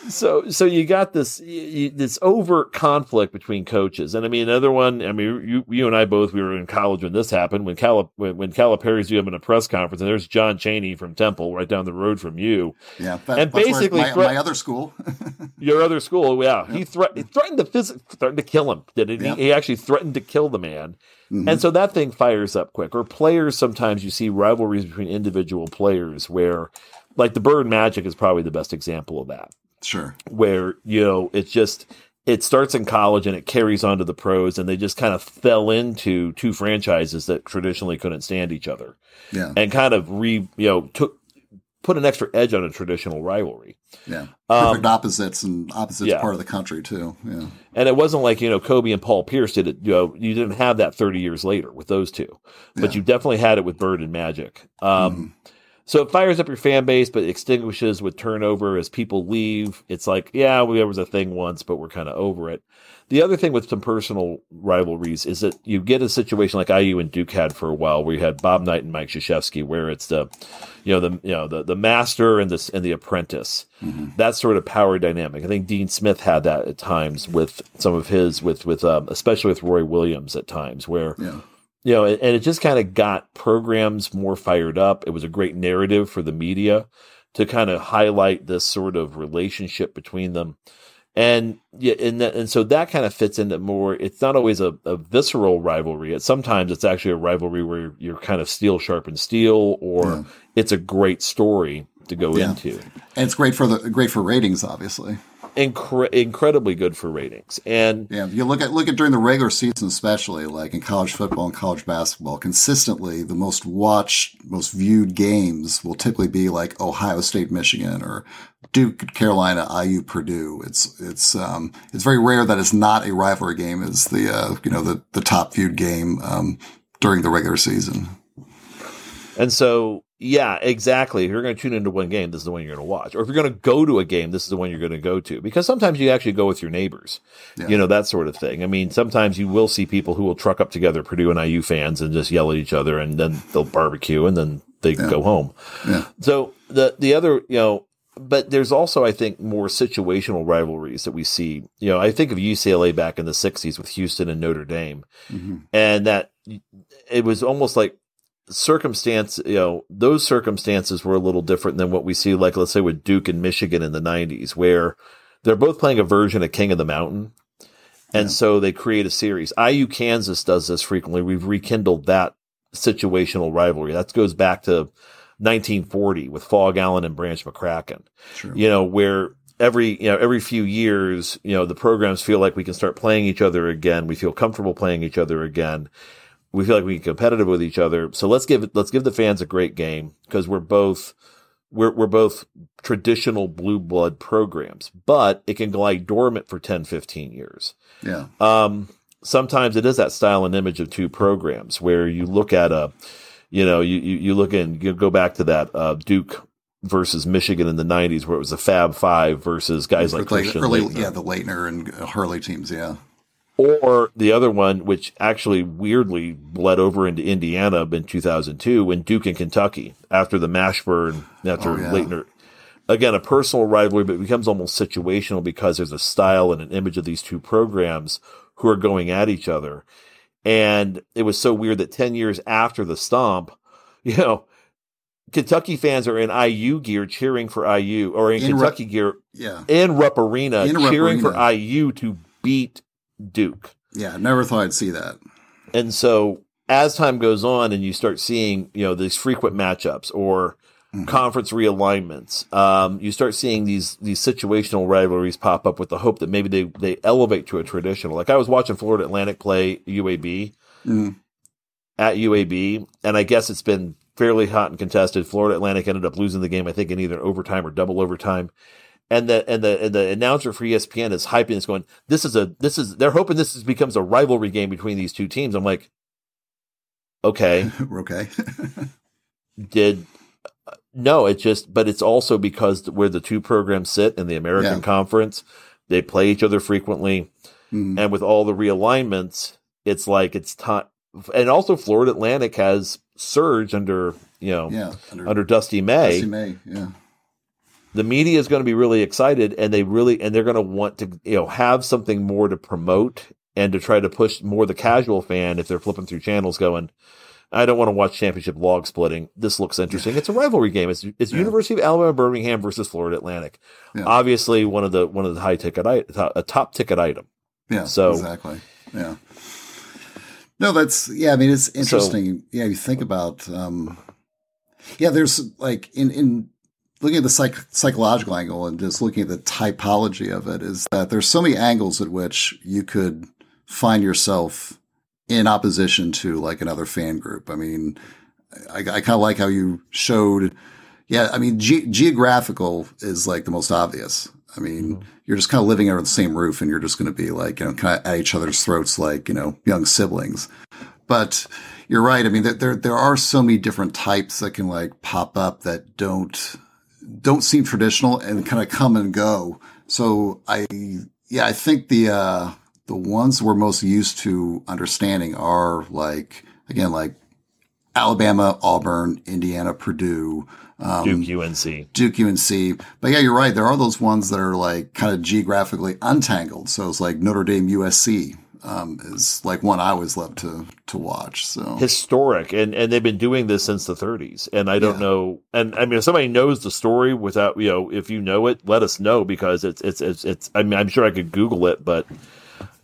so so you got this you, this overt conflict between coaches, and I mean another one. I mean you you and I both we were in college when this happened when Cal when, when Calipari's you in a press conference, and there's John Chaney from Temple right down the road from you. Yeah, that, and basically my, my, other school, your other school. Yeah, he, thre- he threatened to phys- threatened to kill him. Did he? He actually threatened to kill the man. Mm-hmm. And so that thing fires up quick. Or players, sometimes you see rivalries between individual players where, like the Bird Magic is probably the best example of that Sure. Where, you know, it's just it starts in college and it carries on to the pros, and they just kind of fell into two franchises that traditionally couldn't stand each other, yeah, and kind of re you know took put an extra edge on a traditional rivalry. Yeah, perfect um, opposites and opposites yeah. part of the country too. Yeah, and it wasn't like you know Kobe and Paul Pierce did it. You know, you didn't have that thirty years later with those two, but yeah. you definitely had it with Bird and Magic. Um, mm so it fires up your fan base, but extinguishes with turnover as people leave. It's like, yeah, we, there was a thing once, but we're kind of over it. The other thing with some personal rivalries is that you get a situation like IU and Duke had for a while, where you had Bob Knight and Mike Krzyzewski, where it's the, you know, the you know the the master and the and the apprentice. Mm-hmm. That sort of power dynamic. I think Dean Smith had that at times with some of his with with um, especially with Roy Williams at times, where. Yeah you know, and it just kind of got programs more fired up. It was a great narrative for the media to kind of highlight this sort of relationship between them. And yeah, and that, and so that kind of fits into more. It's not always a, a visceral rivalry. It's sometimes it's actually a rivalry where you're, you're kind of steel sharpens steel, or yeah. it's a great story to go yeah. into. And it's great for the great for ratings, obviously incre- incredibly good for ratings. And yeah, you look at look at during the regular season, especially like in college football and college basketball, consistently the most watched, most viewed games will typically be like Ohio State, Michigan, or Duke, Carolina, IU, Purdue. It's it's um, it's very rare that it's not a rivalry game. Is the uh, you know the the top viewed game um, during the regular season. And so yeah, exactly. If you're going to tune into one game, this is the one you're going to watch. Or if you're going to go to a game, this is the one you're going to go to. Because sometimes you actually go with your neighbors, yeah. you know, that sort of thing. I mean, sometimes you will see people who will truck up together, Purdue and IU fans, and just yell at each other, and then they'll barbecue, and then they yeah. go home. Yeah. So the the other, you know, but there's also, I think, more situational rivalries that we see. You know, I think of UCLA back in the '60s with Houston and Notre Dame, mm-hmm. and that it was almost like circumstance, you know, those circumstances were a little different than what we see, like, let's say with Duke and Michigan in the 90s, where they're both playing a version of King of the Mountain. And yeah. so they create a series. IU Kansas does this frequently. We've rekindled that situational rivalry. That goes back to 1940 with Phog Allen and Branch McCracken. You know, where every you know every few years, you know, the programs feel like we can start playing each other again. We feel comfortable playing each other again we feel like we can competitive with each other. So let's give let's give the fans a great game because we're both we're we're both traditional blue blood programs, but it can lie dormant for 10, 15 years. Yeah. Um, sometimes it is that style and image of two programs where you look at a, you know, you, you, you look in, you go back to that, uh, Duke versus Michigan in the '90s, where it was a Fab Five versus guys like, like early, yeah, the Laettner and Hurley teams, yeah. Or the other one, which actually weirdly bled over into Indiana in 2002 when Duke and Kentucky after the Mashburn, after oh, yeah. Laettner. Again, a personal rivalry, but it becomes almost situational because there's a style and an image of these two programs who are going at each other. And it was so weird that 10 years after the stomp, you know, Kentucky fans are in IU gear cheering for IU, or in, in Kentucky gear, yeah, in Rupp Arena in cheering Rupp Arena. for IU to beat Duke. Yeah, never thought I'd see that. And so as time goes on and you start seeing, you know, these frequent matchups or mm-hmm. conference realignments, um, you start seeing these these situational rivalries pop up with the hope that maybe they they elevate to a traditional. Like I was watching Florida Atlantic play UAB mm-hmm. at UAB, and I guess it's been fairly hot and contested. Florida Atlantic ended up losing the game, I think, in either overtime or double overtime and the and the and the announcer for ESPN is hyping this going this is a this is they're hoping this is, becomes a rivalry game between these two teams. I'm like, okay, okay. Did no, it just but it's also because where the two programs sit in the American yeah. Conference, they play each other frequently, mm. and with all the realignments, it's like it's time. And also, Florida Atlantic has surged under you know yeah, under, under Dusty May. Dusty May, yeah the media is going to be really excited and they really and they're going to want to you know have something more to promote and to try to push more the casual fan if they're flipping through channels going I don't want to watch championship log splitting. This looks interesting. It's a rivalry game. It's it's yeah. University of Alabama Birmingham versus Florida Atlantic. Yeah. Obviously, one of the one of the high ticket a top ticket item. Yeah. So exactly. Yeah. No, that's yeah. I mean, it's interesting. So, yeah, you think about. um Yeah, there's like in in looking at the psych- psychological angle and just looking at the typology of it is that there's so many angles at which you could find yourself in opposition to like another fan group. I mean, I, I kind of like how you showed. Yeah, I mean, ge- geographical is like the most obvious. I mean, mm-hmm. you're just kind of living under the same roof and you're just going to be like, you know, kind of at each other's throats like, you know, young siblings. But you're right. I mean, there, there are so many different types that can like pop up that don't, don't seem traditional and kind of come and go. So I, yeah, I think the, uh, the ones we're most used to understanding are like, again, like Alabama, Auburn, Indiana, Purdue, um, Duke UNC. Duke UNC. But yeah, you're right. There are those ones that are like kind of geographically untangled. So it's like Notre Dame USC. Um, is like one I always love to to watch. So historic, and and they've been doing this since the 30s. And I don't yeah. know, and I mean, if somebody knows the story without you know, if you know it, let us know because it's it's it's, it's I mean, I'm sure I could Google it, but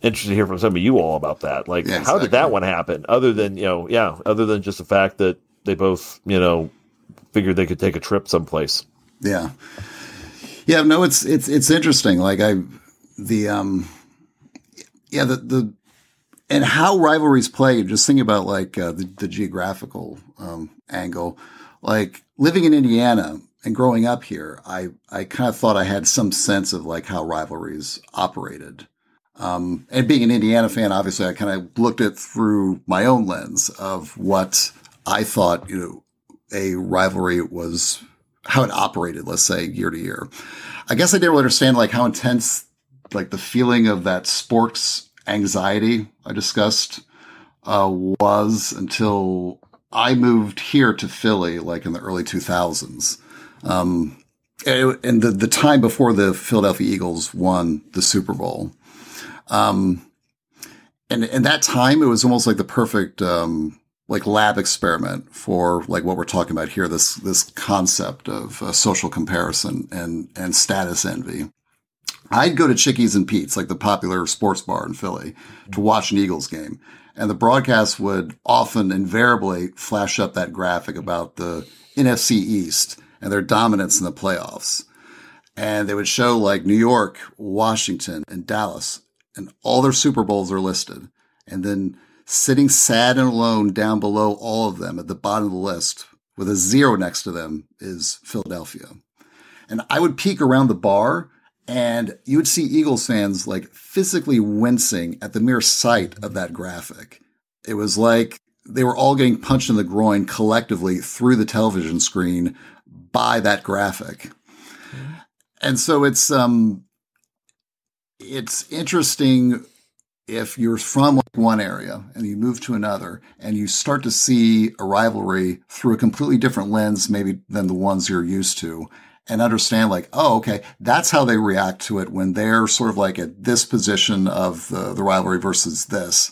interested to hear from some of you all about that. Like, yeah, exactly. how did that one happen? Other than you know, yeah, other than just the fact that they both you know figured they could take a trip someplace. Yeah, yeah. No, it's it's it's interesting. Like I, the um, yeah, the the and how rivalries play. Just thinking about like uh, the the geographical um, angle. Like living in Indiana and growing up here, I I kind of thought I had some sense of like how rivalries operated. Um, and being an Indiana fan, obviously, I kind of looked at through my own lens of what I thought, you know, a rivalry was, how it operated, let's say year to year. I guess I didn't really understand like how intense, like the feeling of that sports anxiety I discussed, uh, was until I moved here to Philly, like in the early 2000s. Um, and the, the time before the Philadelphia Eagles won the Super Bowl. Um, and in that time, it was almost like the perfect, um, like lab experiment for like what we're talking about here. This, this concept of uh, social comparison and, and status envy. I'd go to Chickies and Pete's, like the popular sports bar in Philly, to watch an Eagles game. And the broadcast would often invariably flash up that graphic about the NFC East and their dominance in the playoffs. And they would show like New York, Washington, and Dallas and all their Super Bowls are listed. And then sitting sad and alone down below all of them at the bottom of the list with a zero next to them is Philadelphia. And I would peek around the bar and you would see Eagles fans like physically wincing at the mere sight of that graphic. It was like they were all getting punched in the groin collectively through the television screen by that graphic. Mm-hmm. And so it's um it's interesting if you're from one area and you move to another and you start to see a rivalry through a completely different lens, maybe than the ones you're used to and understand like, oh, okay, that's how they react to it when they're sort of like at this position of the, the rivalry versus this.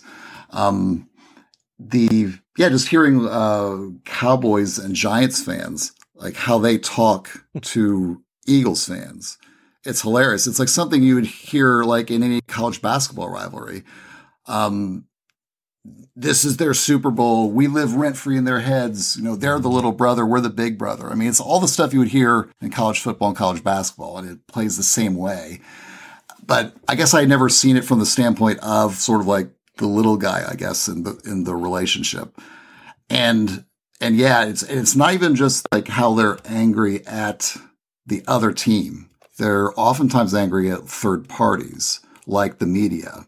Um, the, yeah, just hearing, uh, Cowboys and Giants fans, like how they talk to Eagles fans it's hilarious. It's like something you would hear like in any college basketball rivalry. Um, this is their Super Bowl. We live rent free in their heads. You know, they're the little brother. We're the big brother. I mean, it's all the stuff you would hear in college football and college basketball, and it plays the same way. But I guess I had never seen it from the standpoint of sort of like the little guy, I guess, in the in the relationship. And and yeah, it's it's not even just like how they're angry at the other team they're oftentimes angry at third parties like the media.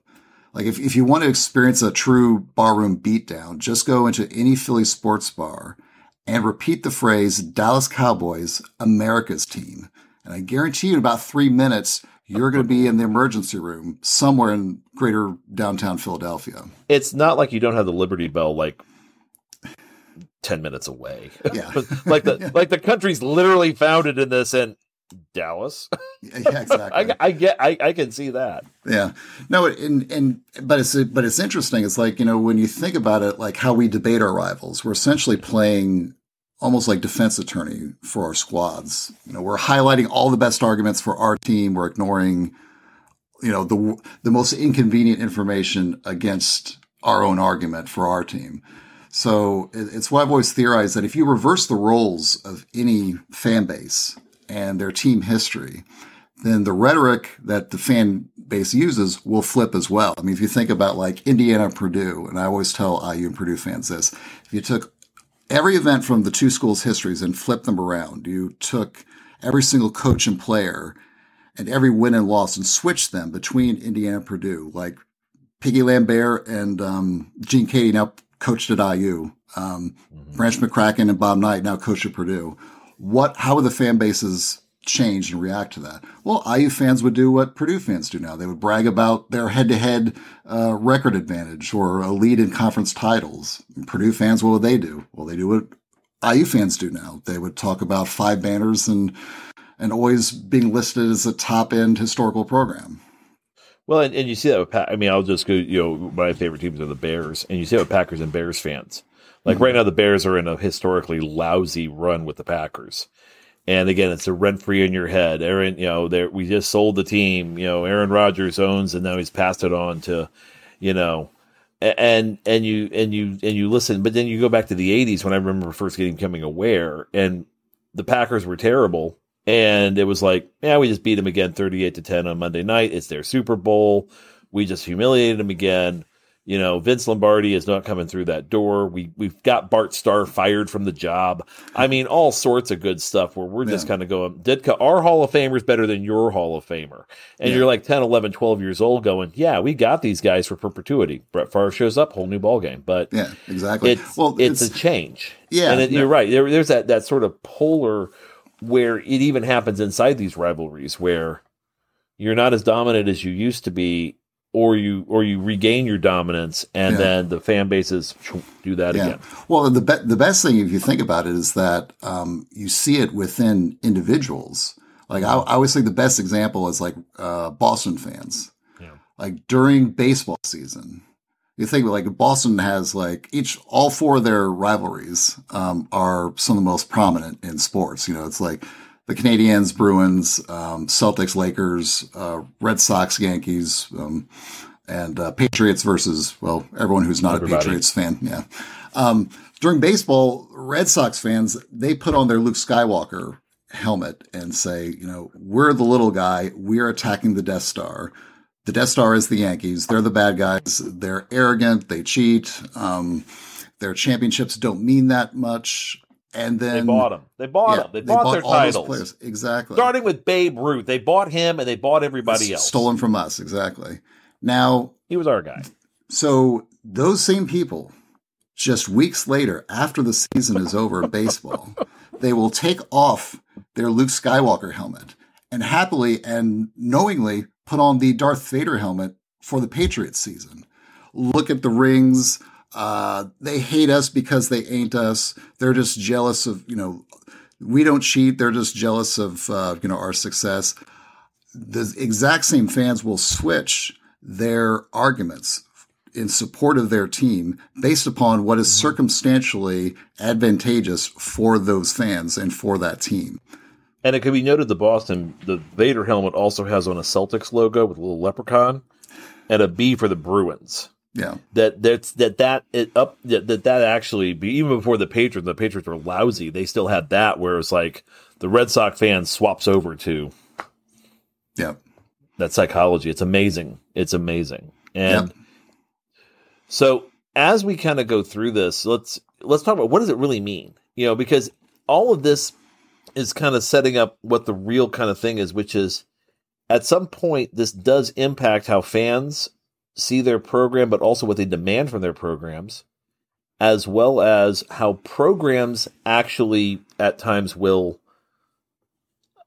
Like if, if you want to experience a true barroom beatdown, just go into any Philly sports bar and repeat the phrase Dallas Cowboys, America's team. And I guarantee you in about three minutes, you're going to be in the emergency room somewhere in greater downtown Philadelphia. It's not like you don't have the Liberty Bell like 10 minutes away. Yeah. like the like the country's literally founded in this and Dallas. yeah, exactly. I, I, get, I, I can see that. Yeah, no, and and but it's but it's interesting. It's like you know when you think about it, like how we debate our rivals, we're essentially playing almost like defense attorney for our squads. You know, we're highlighting all the best arguments for our team. We're ignoring, you know, the the most inconvenient information against our own argument for our team. So it's why I've always theorized that if you reverse the roles of any fan base and their team history, then the rhetoric that the fan base uses will flip as well. I mean, if you think about like Indiana, Purdue, and I always tell IU and Purdue fans this, if you took every event from the two schools' histories and flipped them around, you took every single coach and player and every win and loss and switched them between Indiana and Purdue, like Piggy Lambert and um, Gene Keady now coached at IU, um, mm-hmm. Branch McCracken and Bob Knight now coach at Purdue. What? How would the fan bases change and react to that? Well, IU fans would do what Purdue fans do now. They would brag about their head-to-head uh, record advantage or a lead in conference titles. And Purdue fans, what would they do? Well, they do what IU fans do now. They would talk about five banners and and always being listed as a top end historical program. Well, and, and you see that with. I mean, I'll just go. You know, my favorite teams are the Bears, and you see that with Packers and Bears fans. Like mm-hmm. right now, the Bears are in a historically lousy run with the Packers. And again, it's a rent free in your head. Aaron, you know, there we just sold the team. You know, Aaron Rodgers owns, and now he's passed it on to, you know, and and you and you and you listen. But then you go back to the '80s when I remember first getting becoming aware, and the Packers were terrible, and it was like, yeah, we just beat them again, 38 to 10 on Monday night. It's their Super Bowl. We just humiliated them again. You know, Vince Lombardi is not coming through that door. We we've got Bart Starr fired from the job. I mean, all sorts of good stuff where we're yeah. just kind of going, Ditka, our Hall of Famer is better than your Hall of Famer. And yeah. you're like 10, 11, 12 years old going, yeah, we got these guys for perpetuity. Brett Favre shows up, whole new ball game. But yeah, exactly. It's, well, it's, it's a change. Yeah. And it, no. you're right. There, there's that, that sort of polar where it even happens inside these rivalries where you're not as dominant as you used to be or you or you regain your dominance and yeah. then the fan bases do that yeah. again. Well, the be- the best thing if you think about it is that um, you see it within individuals. Like I, I, always think the best example is like uh, Boston fans. Yeah. Like during baseball season, you think like Boston has like each all four of their rivalries um, are some of the most prominent in sports. You know, it's like the Canadiens, Bruins, um, Celtics, Lakers, uh, Red Sox, Yankees, um, and uh, Patriots versus well everyone who's not Everybody. a Patriots fan. Yeah. Um, during baseball, Red Sox fans they put on their Luke Skywalker helmet and say, you know, we're the little guy. We're attacking the Death Star the Death Star is the Yankees. They're the bad guys. They're arrogant. They cheat. Um, their championships don't mean that much. And then they bought them. They bought yeah, them. They, they bought, bought, their titles. Exactly. Starting with Babe Ruth, they bought him and they bought everybody else. Stolen from us. Exactly. Now he was our guy. So those same people, just weeks later, after the season is over of baseball, they will take off their Luke Skywalker helmet and happily and knowingly put on the Darth Vader helmet for the Patriots season. Look at the rings. Uh, they hate us because they ain't us. They're just jealous of, you know, we don't cheat. They're just jealous of, uh, you know, our success. The exact same fans will switch their arguments in support of their team based upon what is mm-hmm. circumstantially advantageous for those fans and for that team. And it can be noted the Boston, the Vader helmet also has on a Celtics logo with a little leprechaun and a B for the Bruins. Yeah. That that's that that it up that that, actually even before the Patriots, the Patriots were lousy. They still had that where it's like the Red Sox fan swaps over to. Yeah. That psychology. It's amazing. It's amazing. And yeah. so as we kind of go through this, let's let's talk about what does it really mean? You know, because all of this is kind of setting up what the real kind of thing is, which is at some point this does impact how fans see their program, but also what they demand from their programs, as well as how programs actually at times will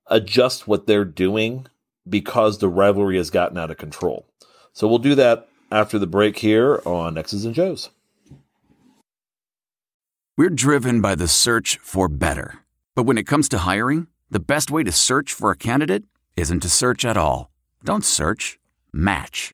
adjust what they're doing because the rivalry has gotten out of control. So we'll do that after the break here on X's and Joe's. We're driven by the search for better. But when it comes to hiring, the best way to search for a candidate isn't to search at all. Don't search, match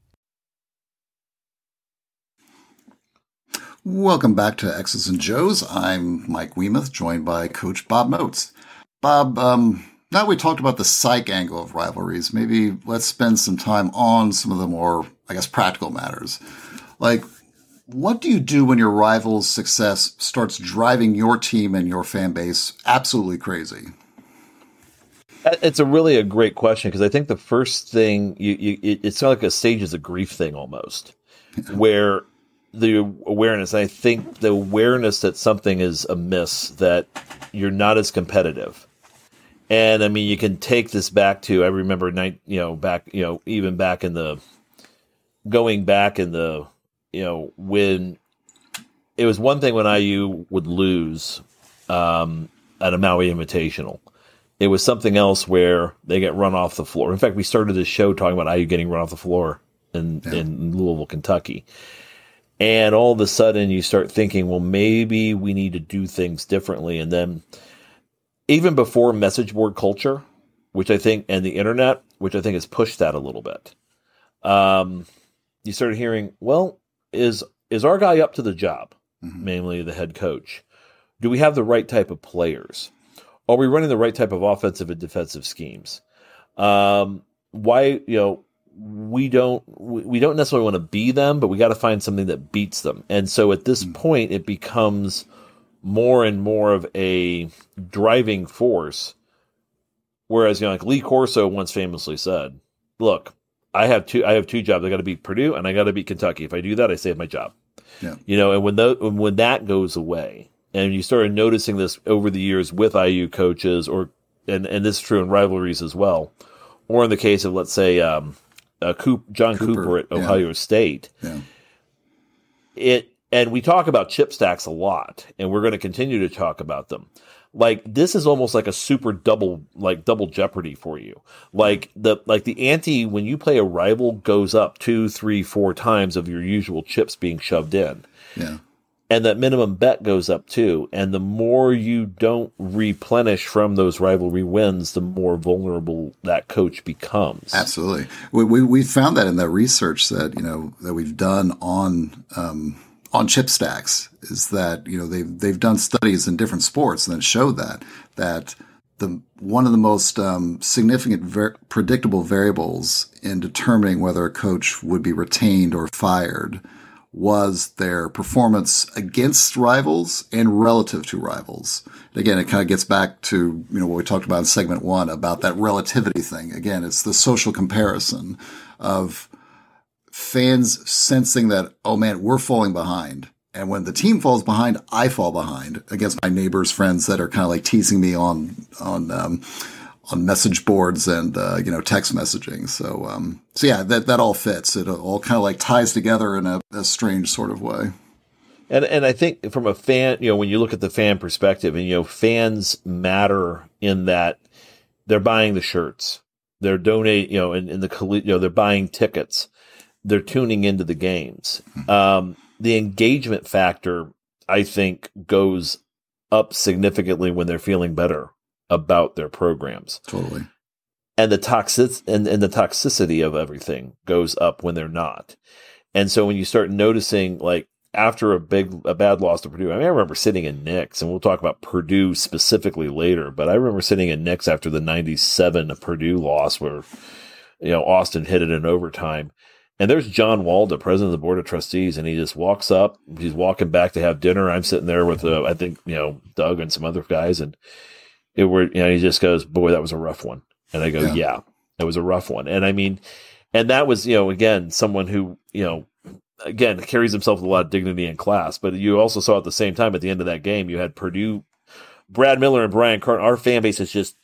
Welcome back to X's and Joe's. I'm Mike Weemuth, joined by Coach Bob Moats. Bob, um, now we talked about the psych angle of rivalries. Maybe let's spend some time on some of the more, I guess, practical matters. Like, what do you do when your rival's success starts driving your team and your fan base absolutely crazy? It's a really a great question because I think the first thing you, you it, it's of like a stages of grief thing almost, where the awareness. I think the awareness that something is amiss, that you're not as competitive. And I mean, you can take this back to I remember night, you know, back, you know, even back in the going back in the, you know, when it was one thing when IU would lose um, at a Maui Invitational. It was something else where they get run off the floor. In fact, we started this show talking about IU getting run off the floor in, yeah. in Louisville, Kentucky. And all of a sudden, you start thinking, well, maybe we need to do things differently. And then, even before message board culture, which I think, and the internet, which I think has pushed that a little bit, um, you started hearing, well, is is our guy up to the job? Mm-hmm. Mainly the head coach. Do we have the right type of players? Are we running the right type of offensive and defensive schemes? Um, why, you know, we don't we don't necessarily want to be them, but we got to find something that beats them. And so at this mm. point, it becomes more and more of a driving force. Whereas you know, like Lee Corso once famously said, "Look, I have two I have two jobs. I got to beat Purdue and I got to beat Kentucky. If I do that, I save my job." Yeah. You know, and when the, when that goes away, and you started noticing this over the years with IU coaches, or and and this is true in rivalries as well, or in the case of let's say um, uh, Coop, John Cooper, Cooper, at Ohio yeah. State. Yeah. It and we talk about chip stacks a lot, and we're going to continue to talk about them. Like this is almost like a super double, like double jeopardy for you. Like the like the ante when you play a rival goes up two, three, four times of your usual chips being shoved in. Yeah and that minimum bet goes up too. And the more you don't replenish from those rivalry wins, the more vulnerable that coach becomes. Absolutely, we we, we found that in the research that you know that we've done on. Um, on chip stacks is that you know they've they've done studies in different sports and that showed that that the one of the most um, significant ver- predictable variables in determining whether a coach would be retained or fired was their performance against rivals and relative to rivals. Again, it kind of gets back to, you know, what we talked about in segment one about that relativity thing. Again, it's the social comparison of fans sensing that, oh man, we're falling behind. And when the team falls behind, I fall behind against my neighbors, friends that are kind of like teasing me on, on, um, on message boards and uh, you know text messaging. So um, so yeah, that that all fits. It all kind of like ties together in a, a, strange sort of way. And and I think from a fan, you know, when you look at the fan perspective, and you know, fans matter in that they're buying the shirts, they're donating, you know, in, in the you know, they're buying tickets, they're tuning into the games. Um, the engagement factor, I think, goes up significantly when they're feeling better about their programs. Totally. And the toxic and, and the toxicity of everything goes up when they're not. And so when you start noticing like after a big a bad loss to Purdue, I mean I remember sitting in Nick's, and we'll talk about Purdue specifically later, but I remember sitting in Nick's after the ninety seven Purdue loss where you know Austin hit it in overtime. And there's John Walda, president of the board of trustees, and he just walks up. He's walking back to have dinner. I'm sitting there with, uh, I think, you know, Doug and some other guys, and it were, you know, he just goes, boy, that was a rough one. And I go, yeah, yeah it was a rough one. And I mean, and that was, you know, again, someone who, you know, again, carries himself with a lot of dignity and class. But you also saw at the same time at the end of that game, you had Purdue, Brad Miller and Brian Cardinal. Our fan base is just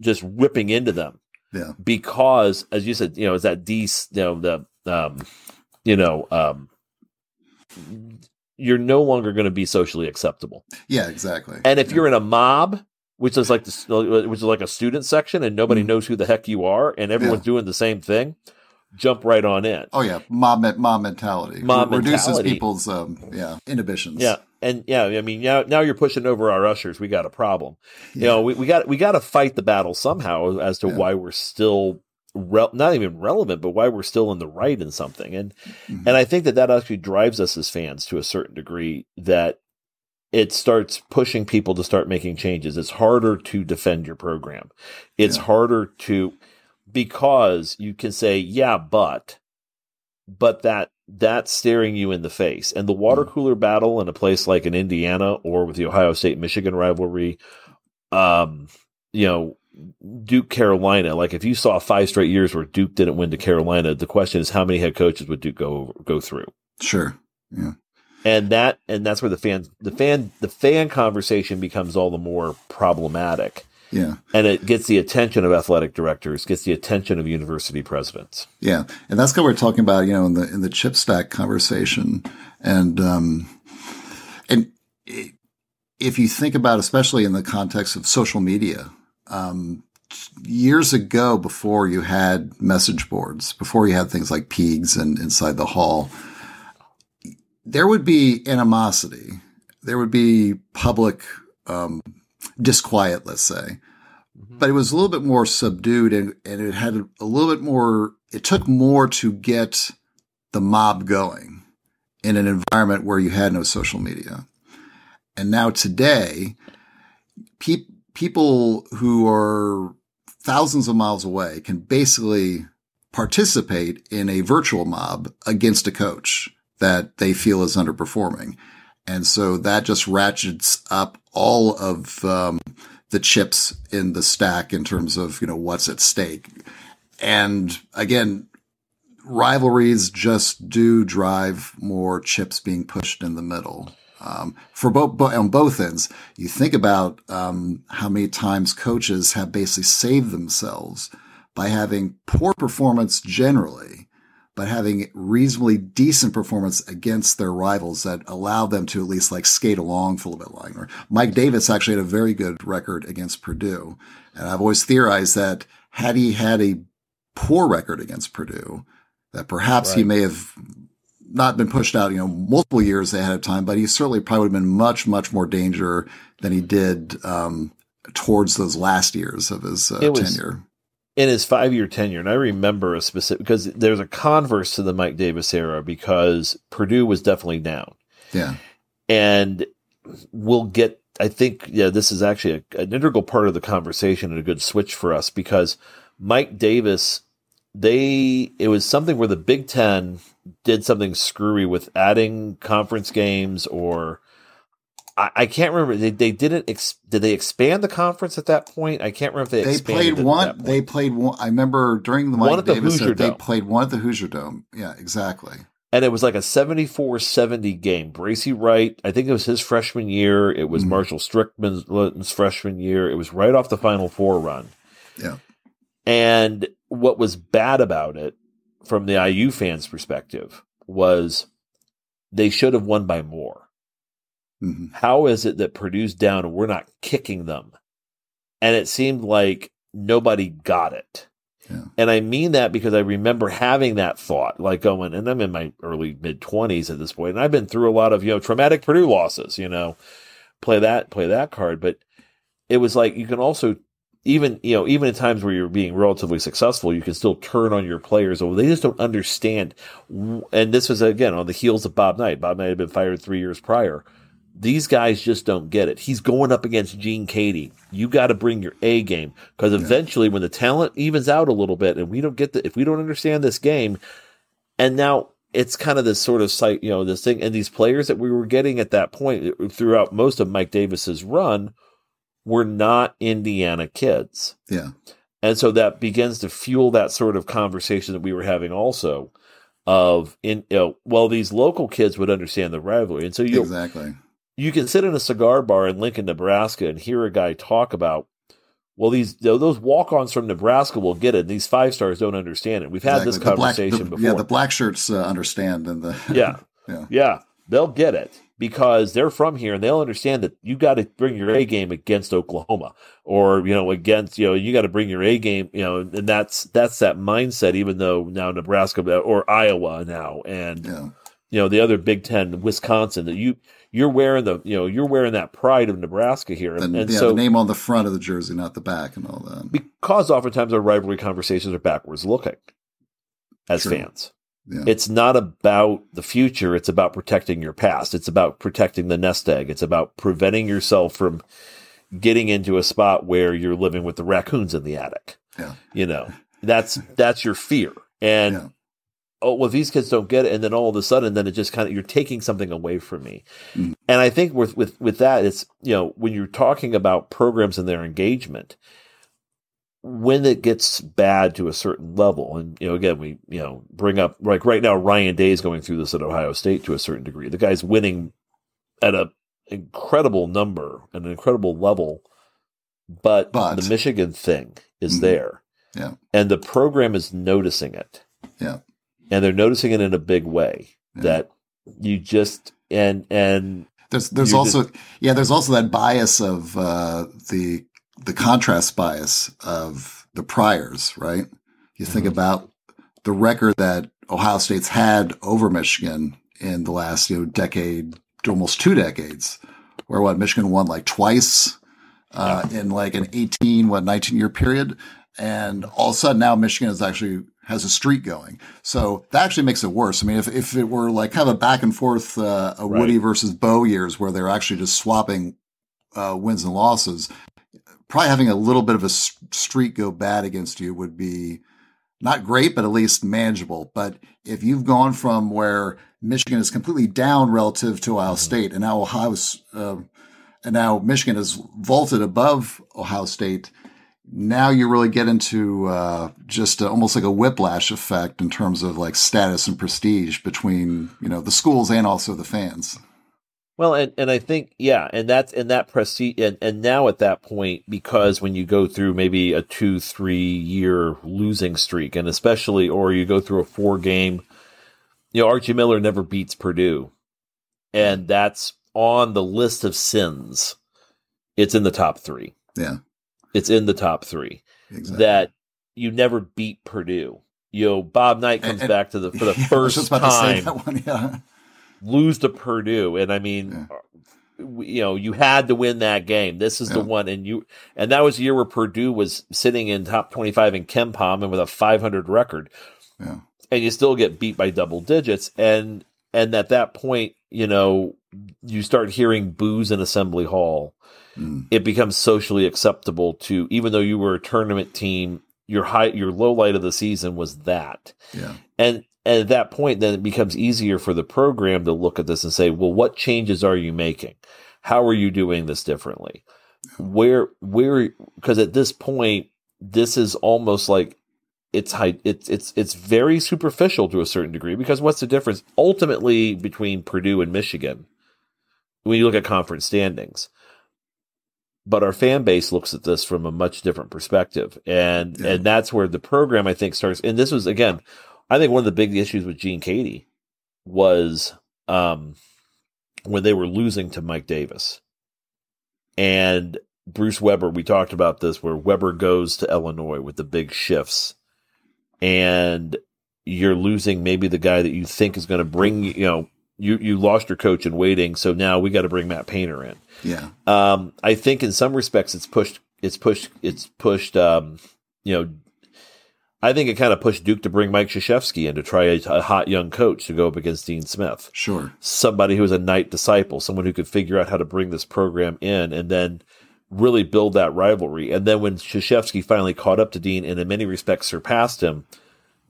just ripping into them. Yeah. Because, as you said, you know, is that D, you know, the, um, you know, um, you're no longer going to be socially acceptable. Yeah, exactly. And if yeah. you're in a mob, which is like this, which is like a student section, and nobody mm. knows who the heck you are, and everyone's yeah. doing the same thing, jump right on in. Oh yeah, mob mob mentality. Mob reduces mentality. people's um, yeah inhibitions. Yeah, and yeah, I mean now now you're pushing over our ushers. We got a problem. Yeah. You know, we, we got we got to fight the battle somehow as to yeah. why we're still re- not even relevant, but why we're still in the right in something. And mm-hmm. and I think that that actually drives us as fans to a certain degree that it starts pushing people to start making changes. It's harder to defend your program. It's yeah. harder to because you can say, yeah, but, but that that's staring you in the face. And the water mm. cooler battle in a place like in Indiana or with the Ohio State Michigan rivalry, um, you know, Duke Carolina, like if you saw five straight years where Duke didn't win to Carolina, the question is how many head coaches would Duke go go through? Sure. Yeah. And that and that's where the fan the fan the fan conversation becomes all the more problematic. Yeah. And it gets the attention of athletic directors, gets the attention of university presidents. Yeah. And that's what we're talking about, you know, in the in the chip stack conversation. And um and if you think about especially in the context of social media, um, years ago, before you had message boards, before you had things like Peegs and inside the hall, there would be animosity. There would be public um, disquiet, let's say. Mm-hmm. But it was a little bit more subdued and, and it had a little bit more, it took more to get the mob going in an environment where you had no social media. And now today, people, people who are thousands of miles away can basically participate in a virtual mob against a coach that they feel is underperforming. And so that just ratchets up all of um, the chips in the stack in terms of, you know, what's at stake. And again, rivalries just do drive more chips being pushed in the middle um, for both on both ends. You think about um, how many times coaches have basically saved themselves by having poor performance generally, but having reasonably decent performance against their rivals that allow them to at least like skate along for a little bit longer. Mike Davis actually had a very good record against Purdue, and I've always theorized that had he had a poor record against Purdue, that perhaps right. he may have not been pushed out, you know, multiple years ahead of time, but he certainly probably would have been much, much more danger than he did um, towards those last years of his uh, tenure. In his five year tenure, and I remember a specific because there's a converse to the Mike Davis era because Purdue was definitely down. Yeah. And we'll get, I think, yeah, this is actually a, an integral part of the conversation and a good switch for us because Mike Davis they it was something where the Big Ten did something screwy with adding conference games or I, I can't remember. They, they didn't ex, did they expand the conference at that point? I can't remember if they they played one they played one I remember during the Mike one the Davis Hoosier they played one at the Hoosier Dome. Yeah exactly. And it was like a 74-70 game. Bracy Wright I think it was his freshman year. It was mm-hmm. Marshall Strickland's freshman year. It was right off the Final Four run. Yeah. And what was bad about it from the IU fans' perspective was they should have won by more. Mm-hmm. How is it that Purdue's down and we're not kicking them? And it seemed like nobody got it. Yeah. And I mean that because I remember having that thought, like going, and I'm in my early mid twenties at this point, and I've been through a lot of, you know, traumatic Purdue losses, you know, play that, play that card. But it was like, you can also even you know even in times where you're being relatively successful you can still turn on your players or they just don't understand and this was again on the heels of bob knight bob knight had been fired three years prior these guys just don't get it he's going up against gene keady you got to bring your a game because eventually when the talent evens out a little bit and we don't get the if we don't understand this game and now it's kind of this sort of site you know this thing and these players that we were getting at that point uh, throughout most of mike davis's run were not Indiana kids. Yeah. And so that begins to fuel that sort of conversation that we were having also of in you know, well these local kids would understand the rivalry. And so you Exactly. You can sit in a cigar bar in Lincoln, Nebraska and hear a guy talk about well, these those walk-ons from Nebraska will get it. These five stars don't understand it. We've had exactly. this conversation the black, the, before. Yeah, the black shirts uh, understand, and the yeah, yeah, yeah, they'll get it because they're from here and they'll understand that you got to bring your A game against Oklahoma or you know against you know you got to bring your A game you know and that's that's that mindset even though now Nebraska or Iowa now and yeah. you know the other Big 10 Wisconsin that you you're wearing the you know you're wearing that pride of Nebraska here and, and yeah, so the name on the front of the jersey not the back and all that because oftentimes our rivalry conversations are backwards looking as True. fans yeah. It's not about the future. It's about protecting your past. It's about protecting the nest egg. It's about preventing yourself from getting into a spot where you're living with the raccoons in the attic. Yeah. You know, that's, that's your fear. And, yeah. Oh, well, these kids don't get it. And then all of a sudden, then it just kind of, you're taking something away from me. Mm-hmm. And I think with, with, with that, it's, you know, when you're talking about programs and their engagement, when it gets bad to a certain level, and you know, again, we you know bring up like right now, Ryan Day is going through this at Ohio State to a certain degree. The guy's winning at a incredible number, an incredible level, but, but the Michigan thing is mm-hmm. there, yeah, and the program is noticing it, yeah, and they're noticing it in a big way yeah. that you just and and there's there's also just, yeah there's also that bias of uh, the the contrast bias of the priors, right? You think mm-hmm. about the record that Ohio State's had over Michigan in the last, you know, decade, almost two decades, where what Michigan won like twice, uh, in like an 18, what, 19 year period. And all of a sudden now Michigan is actually has a streak going. So that actually makes it worse. I mean, if, if it were like kind of a back and forth, uh, a right. Woody versus Bo years where they're actually just swapping, uh, wins and losses, probably having a little bit of a streak go bad against you would be not great, but at least manageable. But if you've gone from where Michigan is completely down relative to Ohio mm-hmm. State, and now Ohio's, uh, and now Michigan is vaulted above Ohio State, now you really get into uh, just a, almost like a whiplash effect in terms of like status and prestige between you know the schools and also the fans. Well, and, and I think yeah, and that's and that prestige and, and now at that point, because when you go through maybe a two, three year losing streak, and especially or you go through a four game, you know, Archie Miller never beats Purdue. And that's on the list of sins. It's in the top three. Yeah. It's in the top three. Exactly. That you never beat Purdue. You know, Bob Knight comes and, and, back to the for the first time. One, yeah lose to Purdue, and I mean, yeah. Uh, you know, you had to win that game. This is yeah. the one, and you, and that was the year where Purdue was sitting in top twenty-five in KenPom and with a five hundred record. Yeah. And you still get beat by double digits, and and at that point, you know, you start hearing boos in Assembly Hall. Mm. It becomes socially acceptable to, even though you were a tournament team, your high, your low light of the season was that. Yeah. And and at that point, then it becomes easier for the program to look at this and say, well, what changes are you making? How are you doing this differently? Where, where, because at this point, this is almost like it's high, it's, it's, it's very superficial to a certain degree because what's the difference ultimately between Purdue and Michigan when you look at conference standings? But our fan base looks at this from a much different perspective and yeah. and that's where the program i think starts and this was again I think one of the big issues with Gene Keady was um, when they were losing to Mike Davis. And Bruce Weber, we talked about this where Weber goes to Illinois with the big shifts and you're losing maybe the guy that you think is going to bring, you know, you, you lost your coach in waiting. So now we got to bring Matt Painter in. Yeah. Um, I think in some respects it's pushed, it's pushed, it's pushed, um, you know, I think it kind of pushed Duke to bring Mike Krzyzewski in to try a, a, hot young coach to go up against Dean Smith. Sure. Somebody who was a Knight disciple, someone who could figure out how to bring this program in and then really build that rivalry. And then when Krzyzewski finally caught up to Dean and in many respects surpassed him,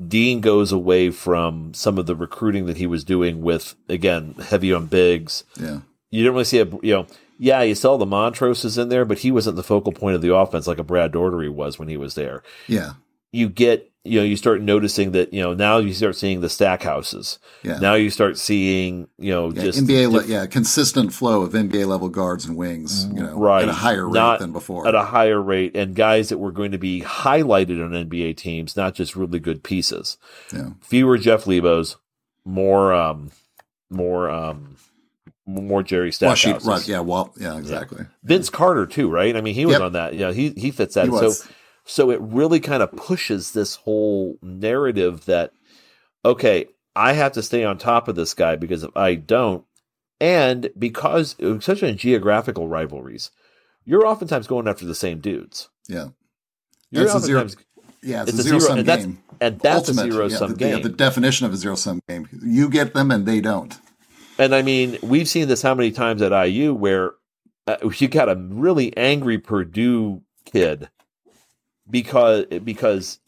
Dean goes away from some of the recruiting that he was doing with, again, heavy on bigs. Yeah. you didn't really see a you know yeah, you saw the Montrosses in there, but he wasn't the focal point of the offense like a Brad Daugherty was when he was there. Yeah. You get, you know, you start noticing that, you know, now you start seeing the Stackhouses. Yeah. Now you start seeing, you know, yeah, just NBA, diff- yeah, consistent flow of NBA level guards and wings, you know, right. at a higher rate not than before. At a higher rate, and guys that were going to be highlighted on NBA teams, not just really good pieces. Yeah. Fewer Jeff Lebos, more, um, more, um, more Jerry Stackhouse. Right, yeah, well, yeah, exactly. Yeah. Vince Carter too, right? I mean, he was yep. on that. Yeah, he he fits that. He so so it really kind of pushes this whole narrative that okay, I have to stay on top of this guy because if I don't, and because especially in geographical rivalries, you're oftentimes going after the same dudes. Yeah, you're oftentimes. Zero, yeah, it's, it's a, zero, sum and game. That's, and that's Ultimate, a zero yeah, sum the, game. Yeah, the definition of a zero sum game. You get them and they don't. And I mean, we've seen this how many times at IU where uh, you got a really angry Purdue kid because because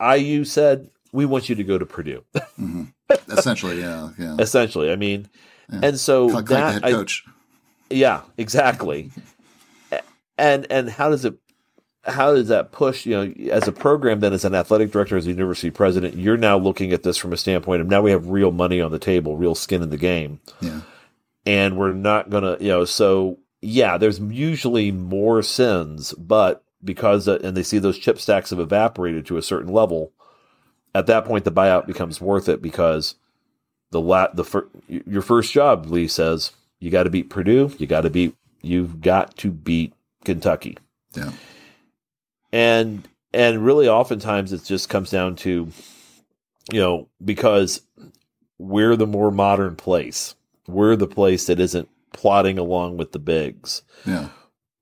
IU said we want you to go to Purdue. mm-hmm. Essentially, yeah, yeah. Essentially, I mean, yeah. and so that head coach. I, yeah, exactly. and and how does it how does that push you know as a program then as an athletic director as a university president you're now looking at this from a standpoint of now we have real money on the table real skin in the game yeah and we're not gonna you know so yeah there's usually more sins but because uh, and they see those chip stacks have evaporated to a certain level at that point the buyout becomes worth it because the la- the fir- your first job lee says you got to beat purdue. You got to beat you've got to beat kentucky. Yeah. And and really oftentimes it just comes down to you know because we're the more modern place. We're the place that isn't plotting along with the bigs. Yeah.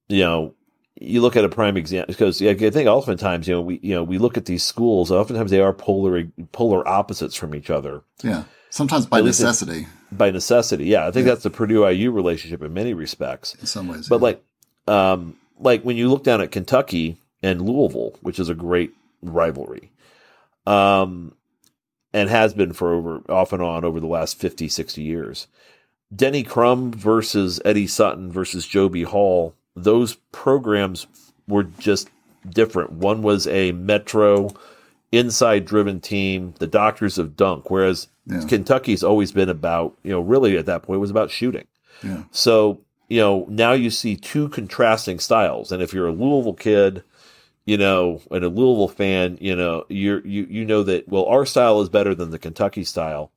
You know you look at a prime example because yeah, I think oftentimes you know we you know we look at these schools oftentimes they are polar polar opposites from each other yeah sometimes by necessity by necessity yeah I think yeah. that's the Purdue IU relationship in many respects in some ways but yeah. like um like when you look down at Kentucky and Louisville, which is a great rivalry. Um, and has been for over off and on over the last 50, 60 years. Denny Crum versus Eddie Sutton versus Joe B. Hall, those programs were just different. One was a metro inside driven team, the doctors of dunk, whereas yeah. Kentucky's always been about, you know, really at that point was about shooting. Yeah. So, you know, now you see two contrasting styles. And if you're a Louisville kid, you know, and a Louisville fan, you know, you you you know that well, our style is better than the Kentucky style,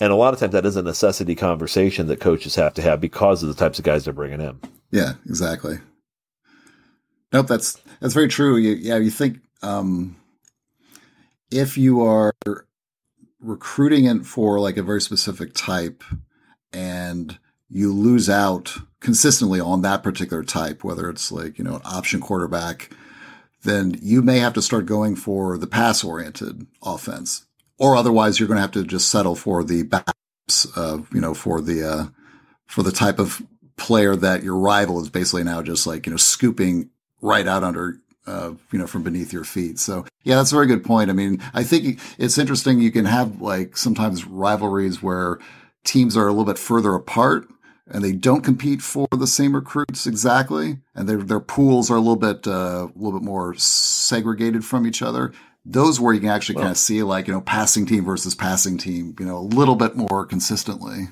and a lot of times that is a necessity conversation that coaches have to have because of the types of guys they're bringing in. Yeah, exactly. Nope, that's that's very true. You, yeah, you think um, if you are recruiting it for like a very specific type, and you lose out consistently on that particular type, whether it's like you know an option quarterback then you may have to start going for the pass oriented offense, or otherwise you're going to have to just settle for the backs, uh, you know, for the, uh, for the type of player that your rival is basically now just like, you know, scooping right out under, uh, you know, from beneath your feet. So yeah, that's a very good point. I mean, I think it's interesting. You can have like sometimes rivalries where teams are a little bit further apart and they don't compete for the same recruits exactly, and their their pools are a little bit uh, a little bit more segregated from each other. Those where you can actually well, kind of see like you know passing team versus passing team, you know, a little bit more consistently.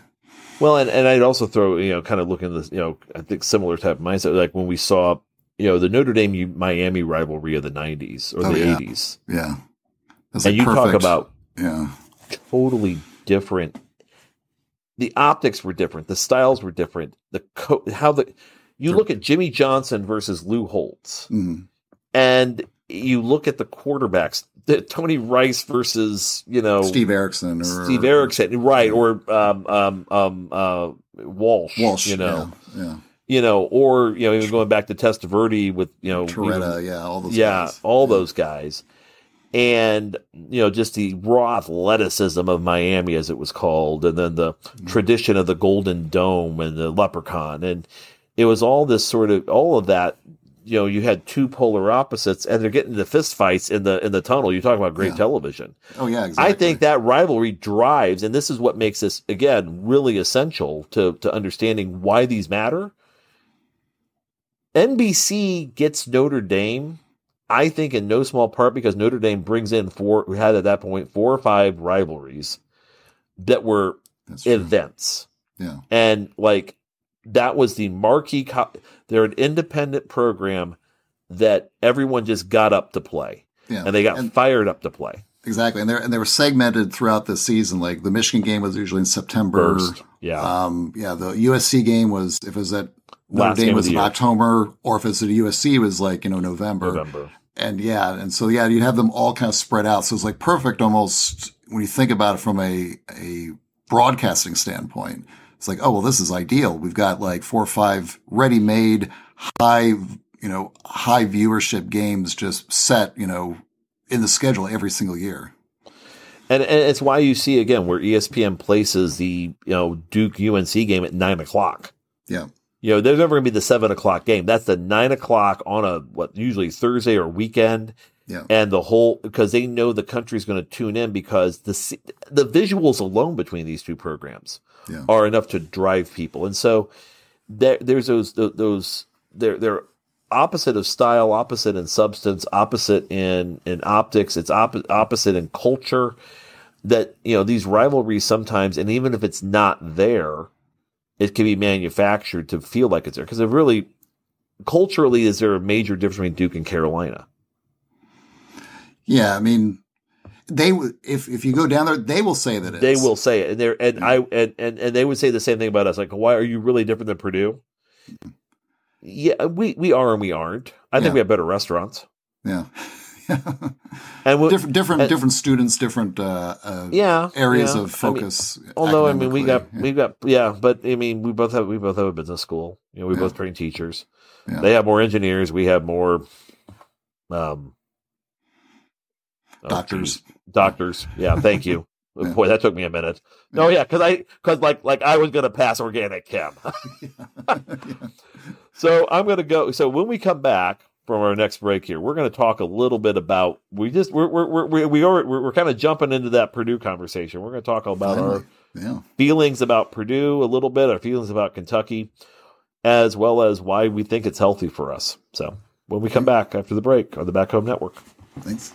Well, and, and I'd also throw you know kind of looking at this you know I think similar type of mindset like when we saw you know the Notre Dame Miami rivalry of the '90s or oh, the yeah. '80s, yeah, and like you perfect. talk about yeah. totally different. The optics were different, the styles were different, the co- how the you look at Jimmy Johnson versus Lou Holtz, mm-hmm. and you look at the quarterbacks, the, Tony Rice versus you know Steve Erickson or Steve Erickson, right? Or um, um, um, uh, Walsh, Walsh, you know, yeah, yeah. You know, or you know, even going back to Testaverde with you know, Torretta, yeah, all those, yeah, guys. all yeah. those guys and you know just the raw athleticism of Miami as it was called and then the mm-hmm. tradition of the golden dome and the leprechaun and it was all this sort of all of that you know you had two polar opposites and they're getting into fist fights in the in the tunnel. You're talking about great yeah. television. Oh yeah exactly. i think that rivalry drives and this is what makes this again really essential to to understanding why these matter. Nbc gets notre dame i think in no small part because notre dame brings in four we had at that point four or five rivalries that were events. Yeah. And like that was the marquee. Co- they're an independent program that everyone just got up to play, yeah. and they got and, fired up to play. Exactly, and they and they were segmented throughout the season. Like the Michigan game was usually in September. First. Yeah, um, yeah. The USC game was if it was at Notre Dame was in October, or if it's at USC it was like you know November. November. And yeah, and so yeah, you'd have them all kind of spread out. So it's like perfect almost when you think about it from a a broadcasting standpoint it's like, oh, well, this is ideal. We've got like four or five ready made high, you know, high viewership games just set, you know, in the schedule every single year. And, and it's why you see again where ESPN places the, you know, Duke UNC game at nine o'clock. Yeah. You know, there's never going to be the seven o'clock game. That's the nine o'clock on a, what, usually Thursday or weekend. Yeah. And the whole, because they know the country's going to tune in because the, the visuals alone between these two programs yeah. are enough to drive people. And so there, there's those those they're they're opposite of style, opposite in substance, opposite in in optics. It's op- opposite in culture. That you know these rivalries sometimes, and even if it's not there, it can be manufactured to feel like it's there. Because it really, culturally, is there a major difference between Duke and Carolina? Yeah, I mean, they would if if you go down there, they will say that they will say it, and they and I and, and and they would say the same thing about us. Like, why are you really different than Purdue? Yeah, we we are and we aren't. I yeah. think we have better restaurants. Yeah. and we'll, different, different, and, different students, different uh, uh, yeah areas yeah. of focus. I mean, although I mean, we got yeah. we got yeah, but I mean, we both have we both have a business school. You know, we both train teachers. They have more engineers. We have more um, oh, doctors. Geez doctors. Yeah, thank you. yeah. Boy, that took me a minute. No, yeah, because I because like like I was gonna pass organic chem. So I'm gonna go. So when we come back from our next break here, we're gonna talk a little bit about we just we're we're we're we are we're, we're kind of jumping into that Purdue conversation. We're gonna talk about Finally. our yeah. feelings about Purdue a little bit, our feelings about Kentucky, as well as why we think it's healthy for us. So when we come back after the break on the Back Home Network. Thanks.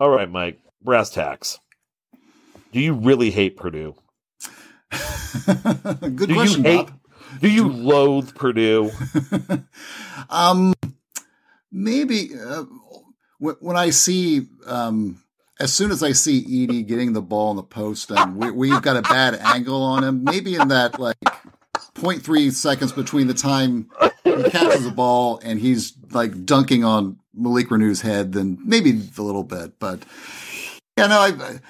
All right, Mike. Brass tacks. Do you really hate Purdue? Good do question, you hate, Do you loathe Purdue? um, maybe uh, when I see, um, as soon as I see Edey getting the ball in the post and we, have got a bad angle on him, maybe in that like 0.3 seconds between the time he catches the ball and he's like dunking on Malik Reneau's head then maybe a little bit, but yeah, no, I,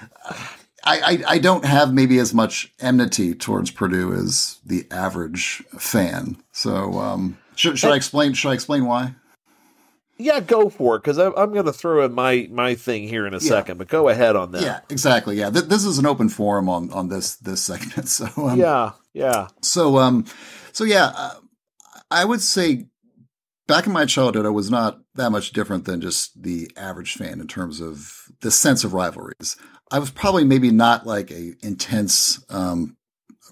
I, I don't have maybe as much enmity towards Purdue as the average fan. So, um, should, should I explain? Should I explain why? Yeah, go for it because I'm, I'm going to throw in my my thing here in a yeah. second. But go ahead on that. Yeah, exactly. Yeah, Th- this is an open forum on on this this segment. So um, yeah, yeah. So um, so yeah, uh, I would say back in my childhood, I was not that much different than just the average fan in terms of the sense of rivalries. I was probably maybe not like a intense um,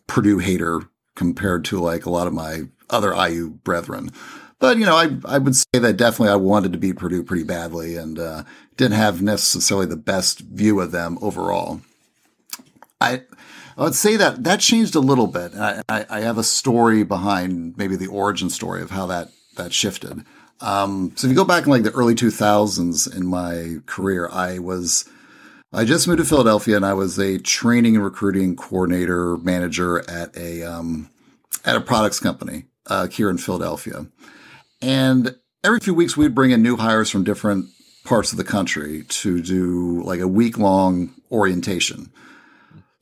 Purdue hater compared to like a lot of my other IU brethren. but you know, I I would say that definitely I wanted to beat Purdue pretty badly, and uh, didn't have necessarily the best view of them overall. I I would say that that changed a little bit. I, I, I have a story behind maybe the origin story of how that that shifted. Um, so if you go back in like the early 2000s in my career, I was I just moved to Philadelphia and I was a training and recruiting coordinator manager at a um, at a products company uh, here in Philadelphia. And every few weeks we'd bring in new hires from different parts of the country to do like a week long orientation.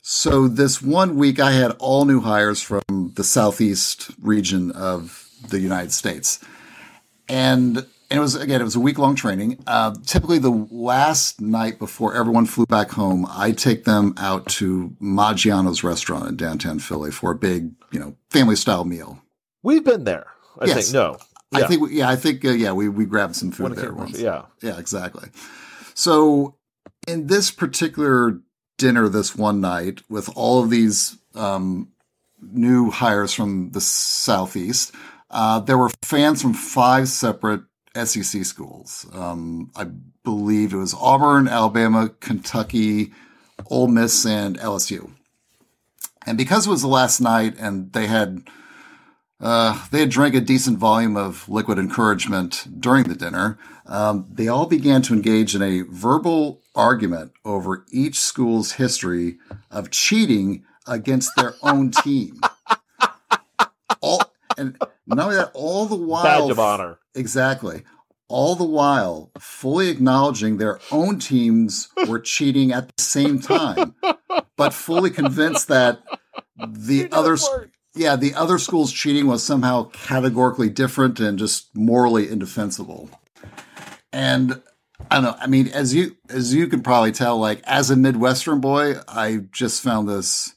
So this one week I had all new hires from the southeast region of the United States. And, and it was again, it was a week long training. Uh, typically, the last night before everyone flew back home, I take them out to Maggiano's restaurant in downtown Philly for a big, you know, family style meal. We've been there. I yes. think no. Yeah. I think yeah, I think uh, yeah, we we grabbed some food there once. Yeah, yeah, exactly. So in this particular dinner this one night with all of these um, new hires from the southeast. Uh, there were fans from five separate SEC schools. Um, I believe it was Auburn, Alabama, Kentucky, Ole Miss, and LSU. And because it was the last night, and they had uh, they had drank a decent volume of liquid encouragement during the dinner. Um, they all began to engage in a verbal argument over each school's history of cheating against their own team. All and not only that, all the while badge of honor. Exactly. All the while fully acknowledging their own teams were cheating at the same time, but fully convinced that the other yeah, the other school's cheating was somehow categorically different and just morally indefensible. And I don't know. I mean, as you as you can probably tell, like as a Midwestern boy, I just found this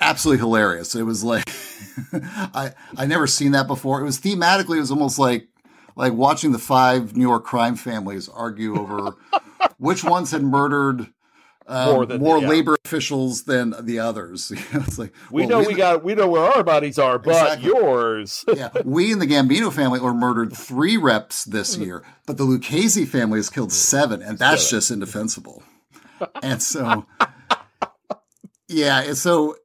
absolutely hilarious. It was like I I never seen that before. It was thematically, it was almost like like watching the five New York crime families argue over which ones had murdered um, more, than more the, yeah. labor officials than the others. it's like we well, know we, we, got we know where our bodies are, but exactly. yours. yeah, we in the Gambino family were murdered three reps this year, but the Lucchese family has killed seven, and that's just indefensible. and so, yeah, and so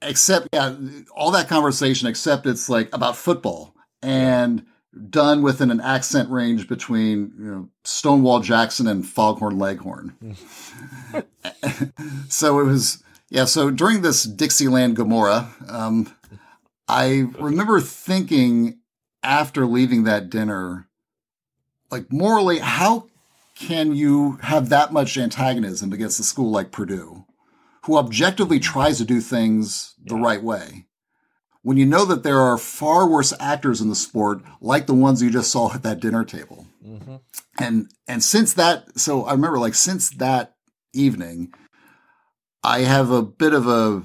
except yeah, all that conversation, except it's like about football and done within an accent range between you know Stonewall Jackson and Foghorn Leghorn. so it was yeah. So during this Dixieland Gomorrah, um, I remember thinking after leaving that dinner, like morally, how can you have that much antagonism against a school like Purdue, who objectively tries to do things the right way? When you know that there are far worse actors in the sport, like the ones you just saw at that dinner table. Mm-hmm. And and since that, so I remember like since that evening, I have a bit of a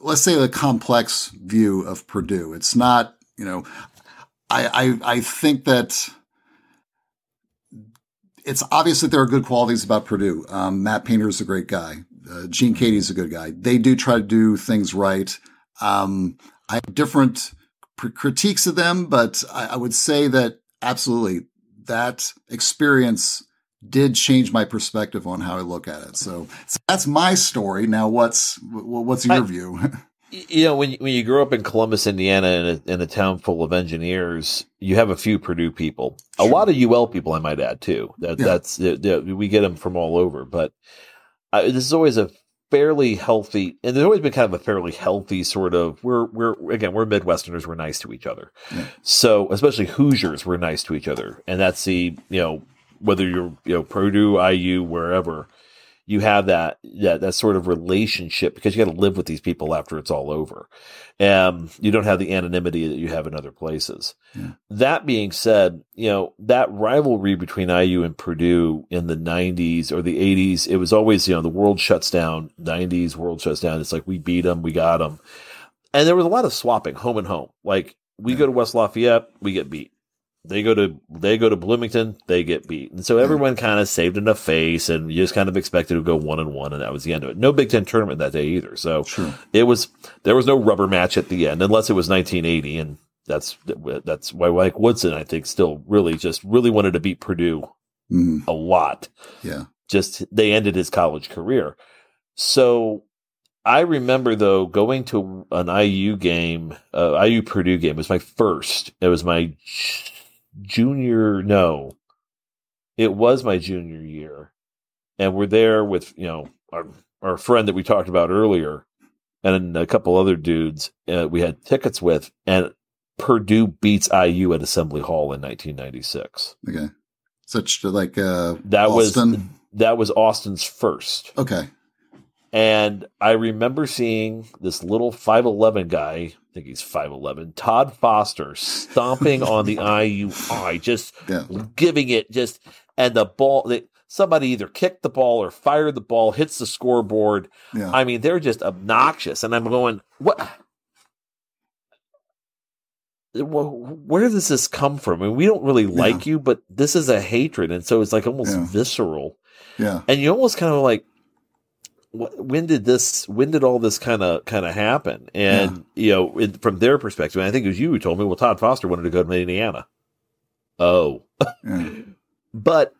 let's say a complex view of Purdue. It's not, you know, I I, I think that it's obvious that there are good qualities about Purdue. Um, Matt Painter is a great guy. Uh, Gene Keady's a good guy. They do try to do things right. Um, I have different critiques of them, but I, I would say that absolutely that experience did change my perspective on how I look at it. So, so that's my story. Now, what's what's your I, view? you know, when you, when you grow up in Columbus, Indiana, in a, in a town full of engineers, you have a few Purdue people, sure. a lot of UL people, I might add too. That yeah. that's we get them from all over, but uh, this is always a fairly healthy, and there's always been kind of a fairly healthy sort of. We're we're again we're Midwesterners. We're nice to each other. Yeah. So especially Hoosiers, we're nice to each other, and that's the you know whether you're you know Purdue, IU, wherever you have that that that sort of relationship because you got to live with these people after it's all over. Um, you don't have the anonymity that you have in other places. Yeah. That being said, you know that rivalry between IU and Purdue in the '90s or the '80s, it was always you know the world shuts down. '90s world shuts down. It's like we beat them, we got them, and there was a lot of swapping home and home. Like we yeah. go to West Lafayette, we get beat. They go to they go to Bloomington, they get beat, and so everyone kind of saved enough face, and you just kind of expected to go one and one, and that was the end of it. No Big Ten tournament that day either, so it was there was no rubber match at the end, unless it was 1980, and that's that's why Mike Woodson, I think, still really just really wanted to beat Purdue mm. a lot. Yeah, just they ended his college career. So I remember though going to an IU game, uh, IU Purdue game. It was my first. It was my junior. No, it was my junior year, and we're there with you know our our friend that we talked about earlier, and a couple other dudes. Uh, we had tickets with, and Purdue beats IU at Assembly Hall in 1996. Okay, such like uh, that Austin? was that was Austin's first. Okay. And I remember seeing this little 5'11 guy, think he's 5'11, Todd Foster, stomping on the IUI, just yeah. giving it just, and the ball, they, somebody either kicked the ball or fired the ball, hits the scoreboard. Yeah. I mean, they're just obnoxious. And I'm going, what? Where does this come from? I mean, we don't really like yeah. you, but this is a hatred. And so it's like almost visceral. Yeah. And you almost kind of like, when did this when did all this kind of kind of happen? And yeah. you know in, from their perspective i think it was you who told me well todd foster wanted to go to indiana. Oh. Yeah. but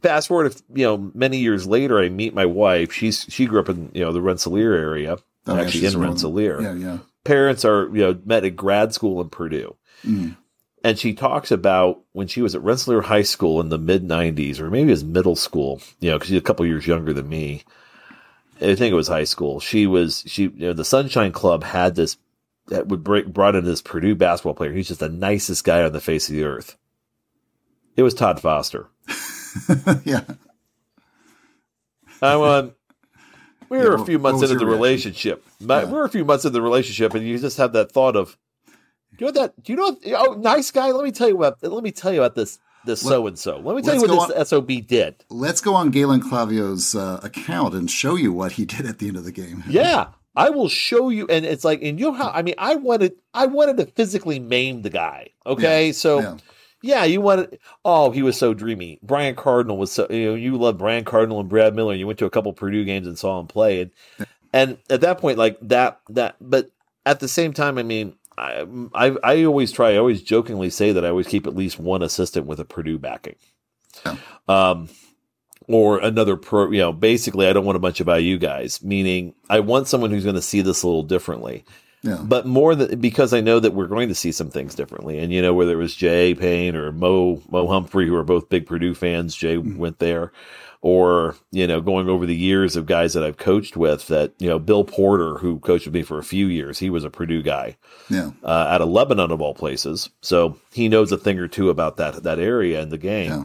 fast forward if you know many years later i meet my wife. She's she grew up in you know the rensselaer area oh, actually yeah, in rensselaer. Yeah yeah. Parents are you know met at grad school in purdue. Mm. and she talks about when she was at rensselaer high school in the mid 90s or maybe it was middle school you know because she's a couple years younger than me I think it was high school. She was she you know the Sunshine Club had this that would break brought in this Purdue basketball player. He's just the nicest guy on the face of the earth. It was Todd Foster. yeah. I went. We were yeah, a few months into the relationship. My, yeah. We were a few months into the relationship, and you just have that thought of, do you know that? Do you know? Oh, nice guy. Let me tell you about. Let me tell you about this this so and so. Let me tell you what this on, SOB did. Let's go on Galen Clavio's uh, account and show you what he did at the end of the game. Yeah. I will show you, and it's like, and you know how I mean, I wanted, I wanted to physically maim the guy. Okay, yeah, so yeah. yeah. you wanted. Oh, he was so dreamy. Brian Cardinal was so. You know, you love Brian Cardinal and Brad Miller. You went to a couple Purdue games and saw him play, and and at that point, like that, that. But at the same time, I mean, I, I, I always try. I always jokingly say that I always keep at least one assistant with a Purdue backing. Oh. Um, or another pro. You know, basically, I don't want a bunch of IU guys. Meaning, I want someone who's going to see this a little differently. Yeah. But more than because I know that we're going to see some things differently, and you know whether it was Jay Payne or Mo Mo Humphrey, who are both big Purdue fans. Jay mm-hmm. went there or you know going over the years of guys that I've coached with that you know Bill Porter who coached with me for a few years he was a Purdue guy yeah. uh, out of Lebanon of all places. So he knows a thing or two about that that area and the game. Yeah.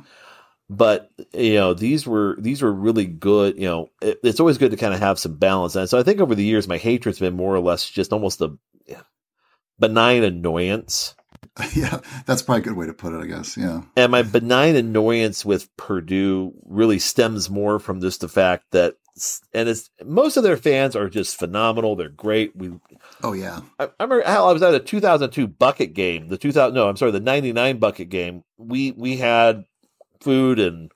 but you know these were these were really good you know it, it's always good to kind of have some balance. And so I think over the years my hatred's been more or less just almost a benign annoyance yeah, that's probably a good way to put it, I guess. Yeah. And my benign annoyance with Purdue really stems more from just the fact that, and it's most of their fans are just phenomenal. They're great. We, oh yeah, I, I remember how I was at a 2002 bucket game. The 2000, no, I'm sorry, the 99 bucket game. We we had food and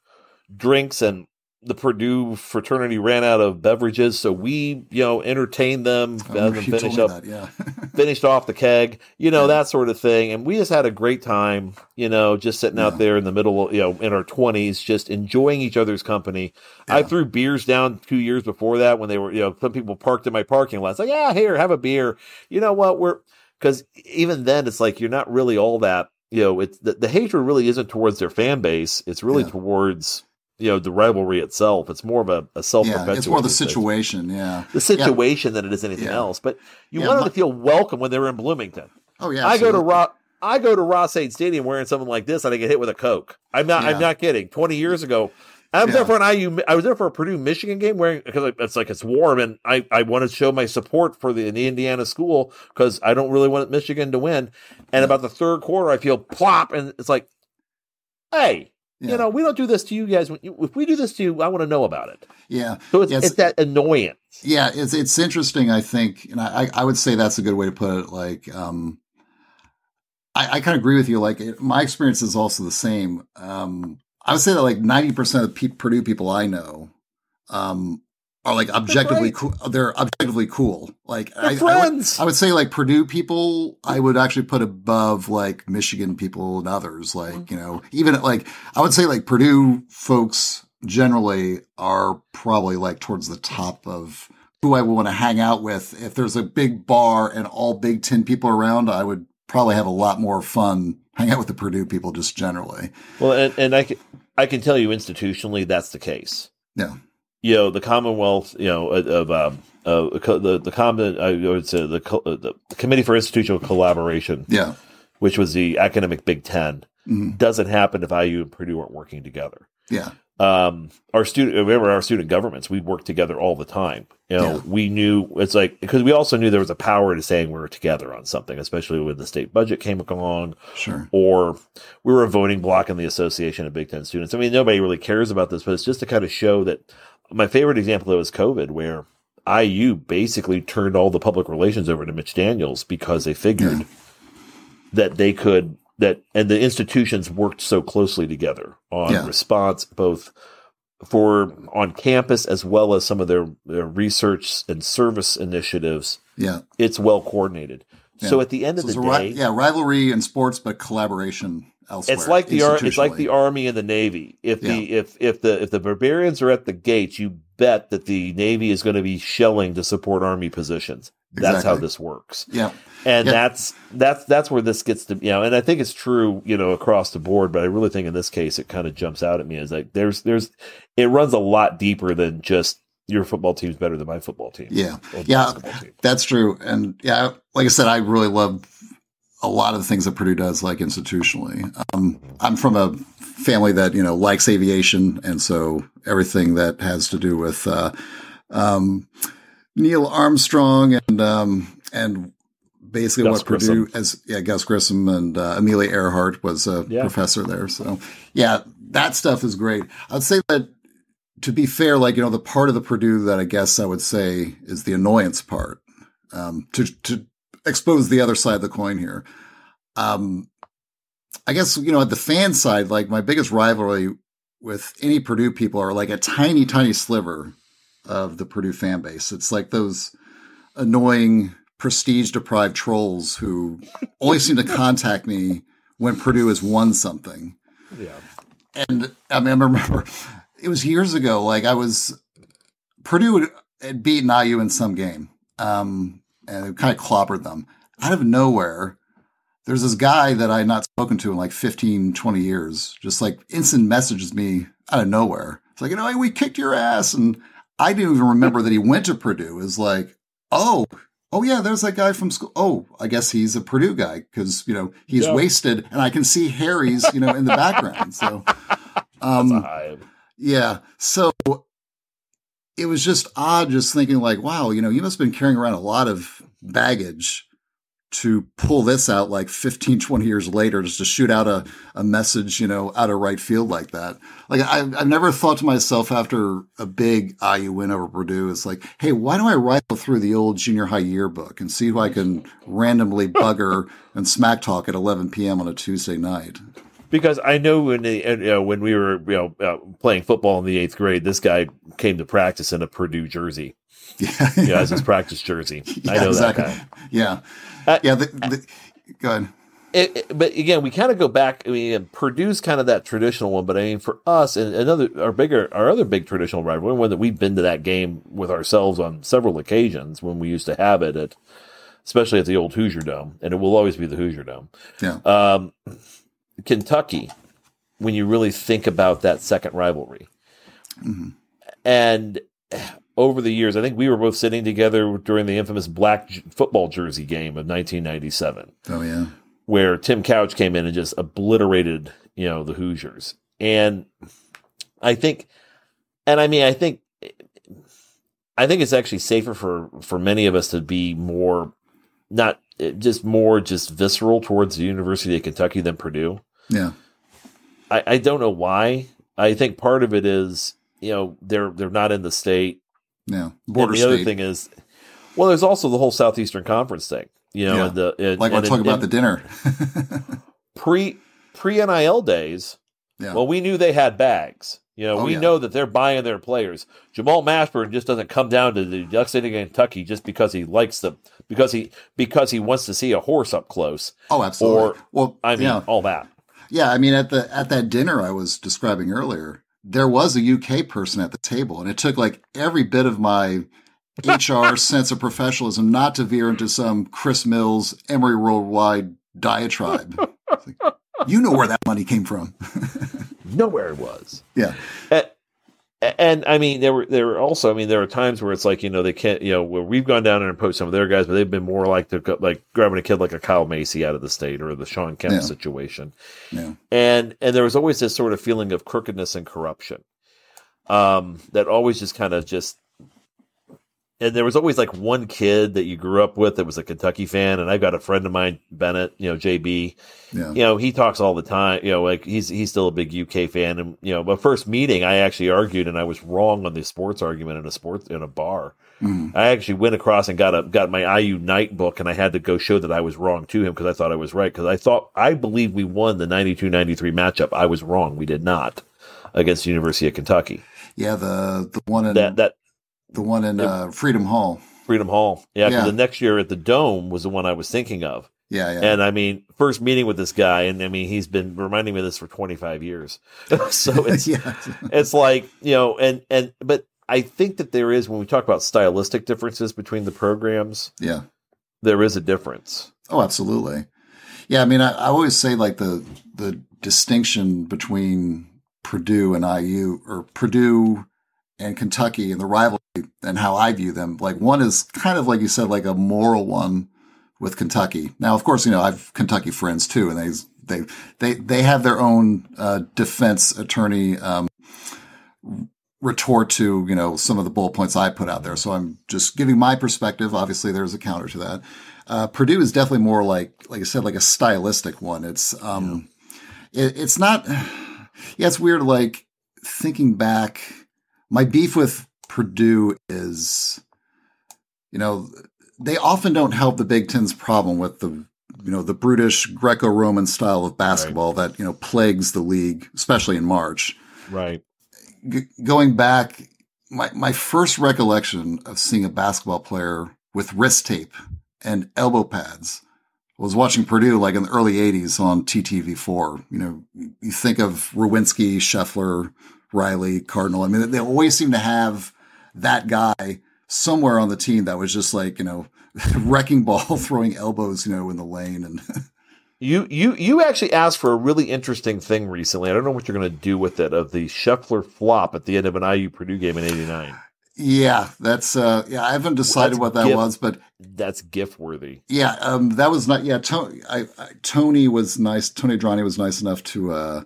drinks and the Purdue fraternity ran out of beverages, so we, you know, entertained them, oh, finish up, that, yeah. finished off the keg, you know, yeah. that sort of thing, and we just had a great time, you know, just sitting yeah. out there in the middle, you know, in our twenties, just enjoying each other's company. I threw beers down two years before that when they were, you know, some people parked in my parking lot. It's like, yeah, here, have a beer. You know what? We're because even then, it's like you're not really all that. You know, it's the, the hatred really isn't towards their fan base. It's really towards you know the rivalry itself. It's more of a, a self yeah, It's more the situation, yeah, the situation yeah. than it is anything yeah. else. But you yeah, want them to feel welcome when they're in Bloomington. Oh yeah, I absolutely. go to Rock. I go to Ross-Ade Stadium wearing something like this, and I get hit with a Coke. I'm not. I'm not kidding. Twenty years ago, I was there for an IU. I was there for a Purdue Michigan game wearing because it's like it's warm, and I I want to show my support for the, the Indiana school because I don't really want Michigan to win. And about the third quarter, I feel plop, and it's like, hey, yeah. You know, we don't do this to you guys. If we do this to you, I want to know about it. Yeah. So it's, it's, it's that annoyance. Yeah, it's it's interesting. I think, and I I would say that's a good way to put it. Like, um, I I kind of agree with you. Like, it, my experience is also the same. Um, I would say that like ninety percent of P- Purdue people I know, um, are like objectively cool. They're objectively cool. Like I, friends. I would, I would, say like Purdue people, I would actually put above like Michigan people and others. Like mm-hmm. you know, even like I would say like Purdue folks generally are probably like towards the top of who I would want to hang out with. If there's a big bar and all Big Ten people around, I would probably have a lot more fun hang out with the Purdue people just generally. Well, and, and I can, I can tell you institutionally that's the case. Yeah you know the Commonwealth, you know of um, uh, the the common I would say the, uh, the Committee for Institutional Collaboration, yeah, which was the academic Big 10 mm-hmm. doesn't happen if IU and Purdue aren't working together. Yeah, um, our student, remember our student governments, we worked together all the time. You know, yeah. we knew it's like because we also knew there was a power to saying we were together on something, especially when the state budget came along. Sure. Or we were a voting block in the Association of Big Ten Students. I mean, nobody really cares about this, but it's just to kind of show that my favorite example though is COVID, where IU basically turned all the public relations over to Mitch Daniels because they figured yeah. that they could that and the institutions worked so closely together on yeah. response both for on campus as well as some of their, their research and service initiatives. Yeah. It's well coordinated. Yeah. So at the end so of the day, yeah, rivalry in sports, but collaboration elsewhere. It's like the ar- it's like the army and the navy. If yeah. the if if the if the barbarians are at the gates, you bet that the navy is going to be shelling to support army positions. That's exactly. how this works. Yeah. And yeah. that's that's that's where this gets to you know, and I think it's true, you know, across the board, but I really think in this case it kind of jumps out at me as like there's there's it runs a lot deeper than just your football team's better than my football team. Yeah. Yeah. Team. That's true. And yeah, like I said, I really love a lot of the things that Purdue does, like institutionally. Um, I'm from a family that you know likes aviation, and so everything that has to do with uh, um, Neil Armstrong and um, and basically Gus what Grissom. Purdue as yeah Gus Grissom and uh, Amelia Earhart was a yeah. professor there. So yeah, that stuff is great. I'd say that to be fair, like you know the part of the Purdue that I guess I would say is the annoyance part. Um, to to expose the other side of the coin here. Um, I guess you know at the fan side, like my biggest rivalry with any Purdue people are like a tiny, tiny sliver of the Purdue fan base. It's like those annoying prestige deprived trolls who always seem to contact me when Purdue has won something. Yeah. And I mean, I remember it was years ago. Like I was Purdue had beaten IU in some game, um, and it kind of clobbered them out of nowhere. There's this guy that I had not spoken to in like 15, 20 years, just like instant messages me out of nowhere. It's like, you know, hey, we kicked your ass. And I didn't even remember that he went to Purdue. It's like, oh, oh yeah, there's that guy from school. Oh, I guess he's a Purdue guy because you know he's yeah. wasted, and I can see Harry's you know in the background. So, um, yeah. So it was just odd, just thinking like, wow, you know, you must have been carrying around a lot of baggage to pull this out like 15, 20 years later, just to shoot out a, a message, you know, out of right field like that. Like I, I've never thought to myself after a big IU win over Purdue, it's like, hey, why don't I rifle through the old junior high yearbook and see who I can randomly bugger and smack talk at 11 p.m. on a Tuesday night? Because I know when they, you know, when we were you know uh, playing football in the eighth grade, this guy came to practice in a Purdue jersey. Yeah, yeah, as his practice jersey. Yeah, I know exactly. that guy. Yeah, uh, yeah. The, the, go ahead. It, it, but again, we kind of go back. I mean, Purdue's kind of that traditional one, but I mean, for us, and another our bigger, our other big traditional rivalry, one that we've been to that game with ourselves on several occasions when we used to have it at, especially at the old Hoosier Dome, and it will always be the Hoosier Dome. Yeah. Um, Kentucky, when you really think about that second rivalry, mm-hmm. and over the years, I think we were both sitting together during the infamous black football jersey game of 1997. Oh yeah, where Tim Couch came in and just obliterated, you know, the Hoosiers. And I think, and I mean, I think, I think it's actually safer for for many of us to be more, not just more just visceral towards the University of Kentucky than Purdue. Yeah, I, I don't know why. I think part of it is you know they're they're not in the state yeah. Border and the state. other thing is, well, there's also the whole Southeastern Conference thing. You know, yeah. and the and, like we're talking about the dinner pre pre NIL days. Yeah. Well, we knew they had bags. You know, oh, we yeah. know that they're buying their players. Jamal Mashburn just doesn't come down to the Duck City, Kentucky, just because he likes them, because he because he wants to see a horse up close. Oh, absolutely. Or, well, I mean, yeah. all that. Yeah, I mean, at the at that dinner I was describing earlier, there was a UK person at the table, and it took like every bit of my HR sense of professionalism not to veer into some Chris Mills Emery Worldwide diatribe. Like, you know where that money came from. know where it was. Yeah. And, and, I mean, there were there were also, I mean, there are times where it's like you know they can't, you know, where we've gone down and poached some of their guys, but they've been more like like grabbing a kid like a Kyle Macy out of the state or the Shawn Kemp yeah. situation. Yeah. And and there was always this sort of feeling of crookedness and corruption, um, that always just kind of just and there was always like one kid that you grew up with that was a Kentucky fan, and I've got a friend of mine, Bennett, you know, JB. Yeah. You know, he talks all the time. You know, like he's he's still a big UK fan, and you know, my first meeting, I actually argued, and I was wrong on the sports argument in a sports in a bar. Mm. I actually went across and got a got my IU Night book, and I had to go show that I was wrong to him because I thought I was right because I thought I believe we won the 92-93 matchup. I was wrong. We did not against the University of Kentucky. Yeah, the the one in that that the one in uh, Freedom Hall. Freedom Hall. Yeah, yeah. the next year at the Dome was the one I was thinking of. Yeah, yeah. And I mean, first meeting with this guy, and I mean, he's been reminding me of this for 25 years. so it's yeah. it's like you know, and and but I think that there is when we talk about stylistic differences between the programs. Yeah, there is a difference. Oh, absolutely. Yeah, I mean, I, I always say like the the distinction between Purdue and IU, or Purdue and Kentucky and the rivalry and how I view them. Like one is kind of like you said, like a moral one with Kentucky. Now, of course, you know, I've Kentucky friends too, and they, they, they, they have their own, uh, defense attorney, um, retort to, you know, some of the bullet points I put out there. So I'm just giving my perspective. Obviously, there's a counter to that. Uh, Purdue is definitely more like, like I said, like a stylistic one. It's, um, yeah. it, it's not, yeah, it's weird. Like thinking back, my beef with Purdue is, you know, they often don't help the Big Ten's problem with the, you know, the brutish Greco-Roman style of basketball right. that, you know, plagues the league, especially in March. Right. G- going back, my, my first recollection of seeing a basketball player with wrist tape and elbow pads was watching Purdue like in the early 80s on TTV4. You know, you think of Rowinski, Scheffler, Riley, Cardinal. I mean, they always seem to have that guy somewhere on the team that was just like, you know, wrecking ball, throwing elbows, you know, in the lane. And you, you, you actually asked for a really interesting thing recently. I don't know what you're going to do with it of the Scheffler flop at the end of an IU Purdue game in 89. Yeah, that's uh yeah, I haven't decided what that was, but that's gift worthy. Yeah, um that was not yeah, Tony I, I, Tony was nice, Tony Adrani was nice enough to uh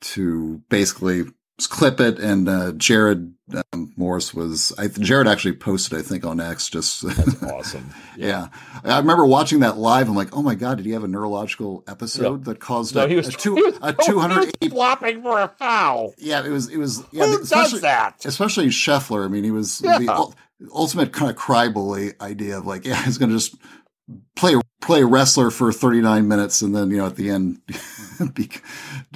to basically clip it, and uh, Jared um, Morris was. I, Jared actually posted, I think, on X. Just that's awesome. Yeah. yeah. I remember watching that live. I'm like, oh my god, did he have a neurological episode that caused no, a, he was, a two a two hundred flopping for a foul? Yeah, it was. It was. Yeah, Who does that? Especially Scheffler. I mean, he was yeah. the ultimate kind of cry bully idea of like, yeah, he's going to just play play wrestler for 39 minutes and then you know at the end be,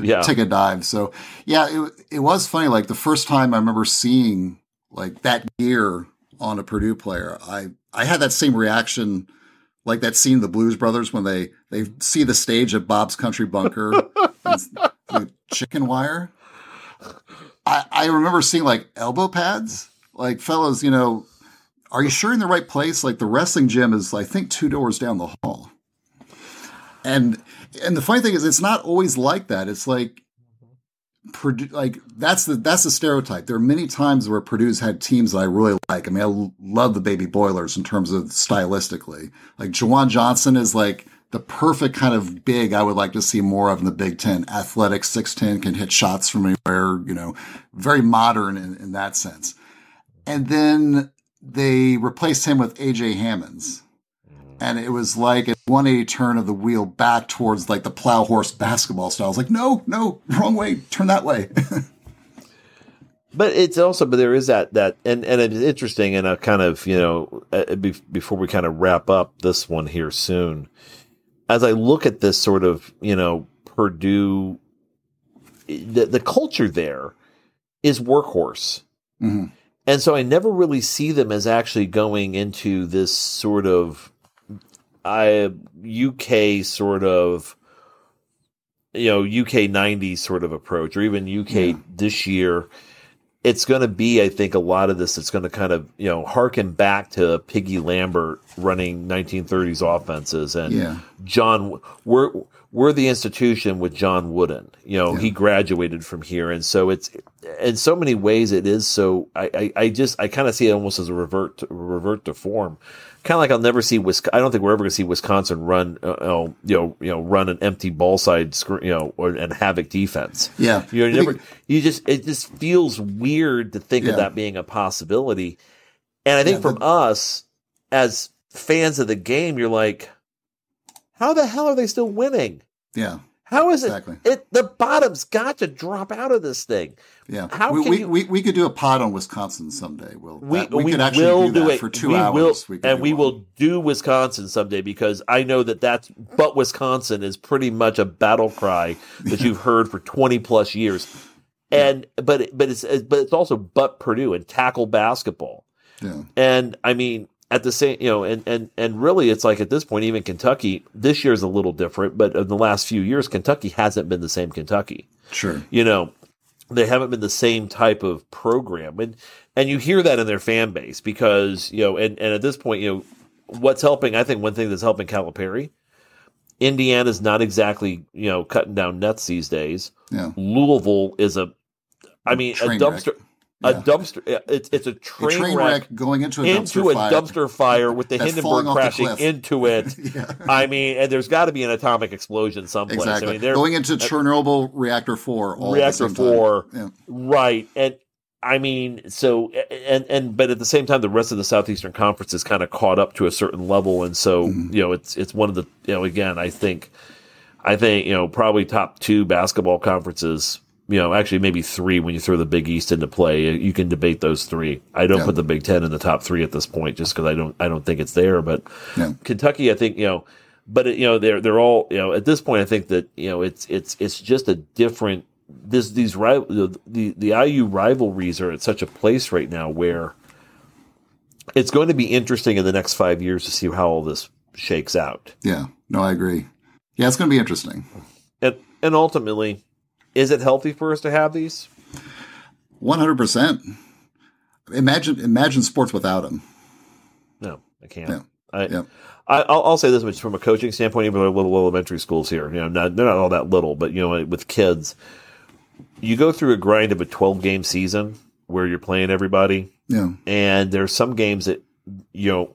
yeah. take a dive so yeah it, it was funny like the first time i remember seeing like that gear on a purdue player i i had that same reaction like that scene the blues brothers when they they see the stage at bob's country bunker chicken wire i i remember seeing like elbow pads like fellows you know are you sure in the right place? Like the wrestling gym is, I think, two doors down the hall. And and the funny thing is, it's not always like that. It's like Purdue, like that's the that's the stereotype. There are many times where Purdue's had teams that I really like. I mean, I love the Baby Boilers in terms of stylistically. Like JaJuan Johnson is like the perfect kind of big I would like to see more of in the Big Ten. Athletic, six ten, can hit shots from anywhere. You know, very modern in, in that sense. And then they replaced him with AJ Hammons. And it was like a 180 turn of the wheel back towards like the plow horse basketball style. I was like, no, no, wrong way, turn that way. but it's also, but there is that, that, and, and it's interesting and a kind of, you know, uh, before we kind of wrap up this one here soon, as I look at this sort of, you know, Purdue, the, the culture there, is workhorse. Mm-hmm. And so I never really see them as actually going into this sort of I UK sort of you know UK 90s sort of approach or even UK yeah. this year it's going to be, I think, a lot of this. It's going to kind of, you know, harken back to Piggy Lambert running 1930s offenses and yeah. John. We're we're the institution with John Wooden. You know, yeah. he graduated from here, and so it's in so many ways it is. So I, I, I just I kind of see it almost as a revert to, revert to form kind of like I'll never see Wisconsin. I don't think we're ever going to see Wisconsin run, uh, you know, you know, run an empty ball side, you know, or, and havoc defense. Yeah, you know, never. You just it just feels weird to think yeah. of that being a possibility. And I think yeah, from us as fans of the game, you're like, how the hell are they still winning? Yeah. How is exactly. it? It the bottom's got to drop out of this thing. Yeah, how we, we, you, we, we could do a pod on Wisconsin someday. We'll we, that, we, we could actually do, do that it. for two we hours. Will, and we one. will do Wisconsin someday because I know that that's but Wisconsin is pretty much a battle cry that you've heard for twenty plus years. And but but it's but it's also but Purdue and tackle basketball. Yeah. And I mean, at the same, you know, and, and, and really it's like at this point, even Kentucky, this year is a little different, but in the last few years, Kentucky hasn't been the same Kentucky. Sure. You know, they haven't been the same type of program. And, and you hear that in their fan base because, you know, and, and at this point, you know, what's helping, I think one thing that's helping Calipari, Indiana's not exactly, you know, cutting down nets these days. Yeah. Louisville is a, I mean, Train a dumpster. Wreck yeah. a dumpster. It's it's a train, a train wreck, wreck, going into a into dumpster a fire dumpster fire with the Hindenburg crashing into it. yeah. I mean, and there's got to be an atomic explosion someplace. Exactly. I mean, they're going into Chernobyl reactor four. reactor four. Yeah. Right, and I mean, so and and but at the same time, the rest of the Southeastern Conference is kind of caught up to a certain level, and so mm-hmm. you know, it's it's one of the you know, again, I think. I think you know probably top two basketball conferences you know, actually maybe three when you throw the Big East into play. You can debate those three. I don't yeah. put the Big Ten in the top three at this point just because I don't I don't think it's there. But yeah. Kentucky, I think you know, but it, you know they're they're all you know at this point. I think that you know it's it's it's just a different this these the the, the IU rivalries are at such a place right now where it's going to be interesting in the next five years to see how all this shakes out. Yeah, no, I agree. Yeah, it's going to be interesting. And and ultimately is it healthy for us to have these? One hundred percent. Imagine imagine sports without them. No, I can't. Yeah. I, yeah. I, will say this much from a coaching standpoint, even little, little elementary schools here, you know, not, they're not all that little, but you know, with kids, you go through a grind of a 12 game season where you're playing everybody. Yeah. And there's some games that, you know,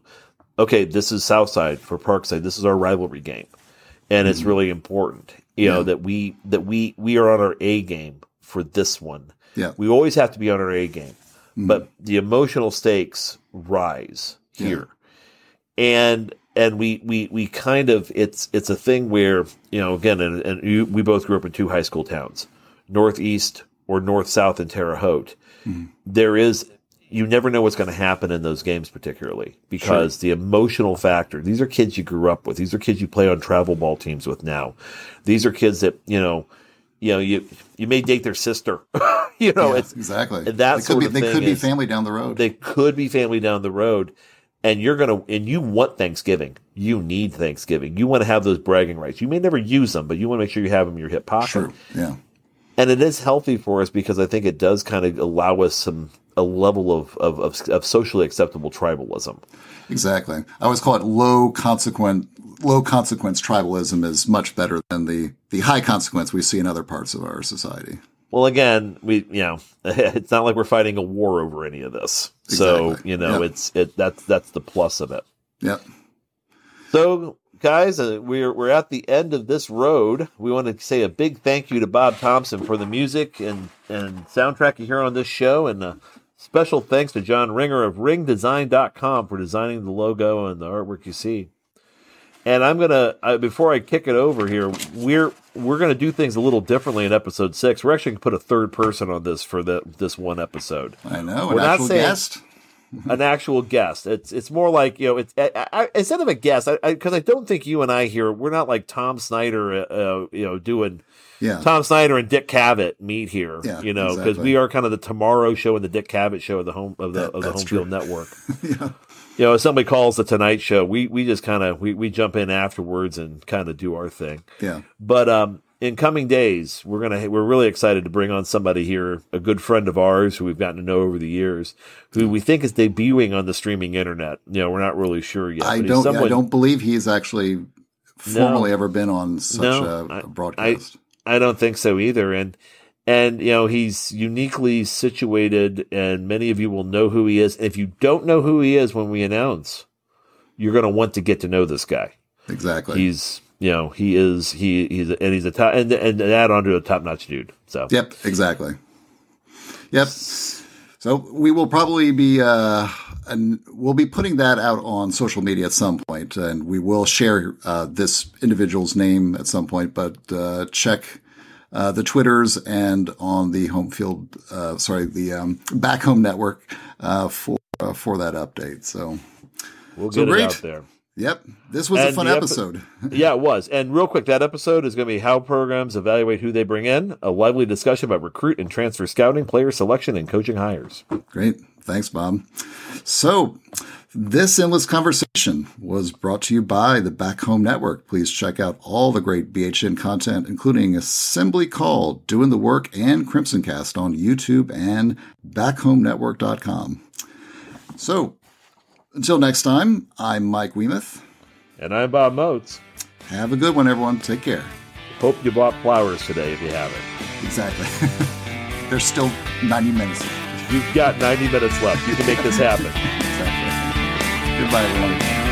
okay, this is Southside for Parkside. This is our rivalry game. And mm-hmm. it's really important you yeah. know that we that we we are on our A game for this one. Yeah, we always have to be on our A game, mm-hmm. but the emotional stakes rise here, yeah. and and we we we kind of it's it's a thing where you know again and, and you, we both grew up in two high school towns, northeast or north south in Terre Haute. Mm-hmm. There is you never know what's going to happen in those games, particularly because sure. the emotional factor. These are kids you grew up with. These are kids you play on travel ball teams with now. These are kids that you know, you know, you you may date their sister. you know, yeah, it's exactly that they sort be, they could be family down the road. They could be family down the road, and you're gonna and you want Thanksgiving. You need Thanksgiving. You want to have those bragging rights. You may never use them, but you want to make sure you have them in your hip pocket. Sure. Yeah. And it is healthy for us because I think it does kind of allow us some a level of, of, of, of socially acceptable tribalism. Exactly. I always call it low consequent low consequence tribalism is much better than the the high consequence we see in other parts of our society. Well, again, we you know it's not like we're fighting a war over any of this. Exactly. So you know yep. it's it that's that's the plus of it. Yep. So guys, uh, we're we're at the end of this road. We want to say a big thank you to Bob Thompson for the music and and soundtrack you hear on this show, and uh, Special thanks to John Ringer of ringdesign.com for designing the logo and the artwork you see. And I'm gonna uh, before I kick it over here, we're we're gonna do things a little differently in episode six. We're actually gonna put a third person on this for the this one episode. I know, we're not saying, guest. an actual guest. It's it's more like you know it's I, I, instead of a guest because I, I, don't think you and I here we're not like Tom Snyder, uh, uh, you know, doing yeah. Tom Snyder and Dick Cavett meet here. Yeah, you know, because exactly. we are kind of the Tomorrow Show and the Dick Cavett Show of the home of the that, of the Home true. Field Network. yeah. You know, if somebody calls the Tonight Show, we we just kind of we we jump in afterwards and kind of do our thing. Yeah. But um, in coming days, we're gonna we're really excited to bring on somebody here, a good friend of ours who we've gotten to know over the years, who we think is debuting on the streaming internet. You know, we're not really sure yet. I don't. Someone, I don't believe he's actually formally no, ever been on such no, a, a, broadcast. I, I don't think so either. And and you know he's uniquely situated, and many of you will know who he is. And if you don't know who he is when we announce, you're going to want to get to know this guy. Exactly. He's you know, he is he he's and he's a top and and add on to a top notch dude. So yep, exactly. Yep. So we will probably be uh, and we'll be putting that out on social media at some point, and we will share uh, this individual's name at some point. But uh, check uh, the Twitters and on the home field, uh, sorry, the um, back home network uh, for uh, for that update. So we'll get so it out there. Yep. This was and a fun episode. yeah, it was. And real quick, that episode is going to be how programs evaluate who they bring in, a lively discussion about recruit and transfer scouting, player selection, and coaching hires. Great. Thanks, Bob. So, this endless conversation was brought to you by the Back Home Network. Please check out all the great BHN content, including Assembly Call, Doing the Work, and Crimson Cast on YouTube and backhomenetwork.com. So, until next time, I'm Mike Weemuth. And I'm Bob Moats. Have a good one, everyone. Take care. Hope you bought flowers today if you haven't. Exactly. There's still 90 minutes You've got 90 minutes left. You can make this happen. exactly. Goodbye, everyone.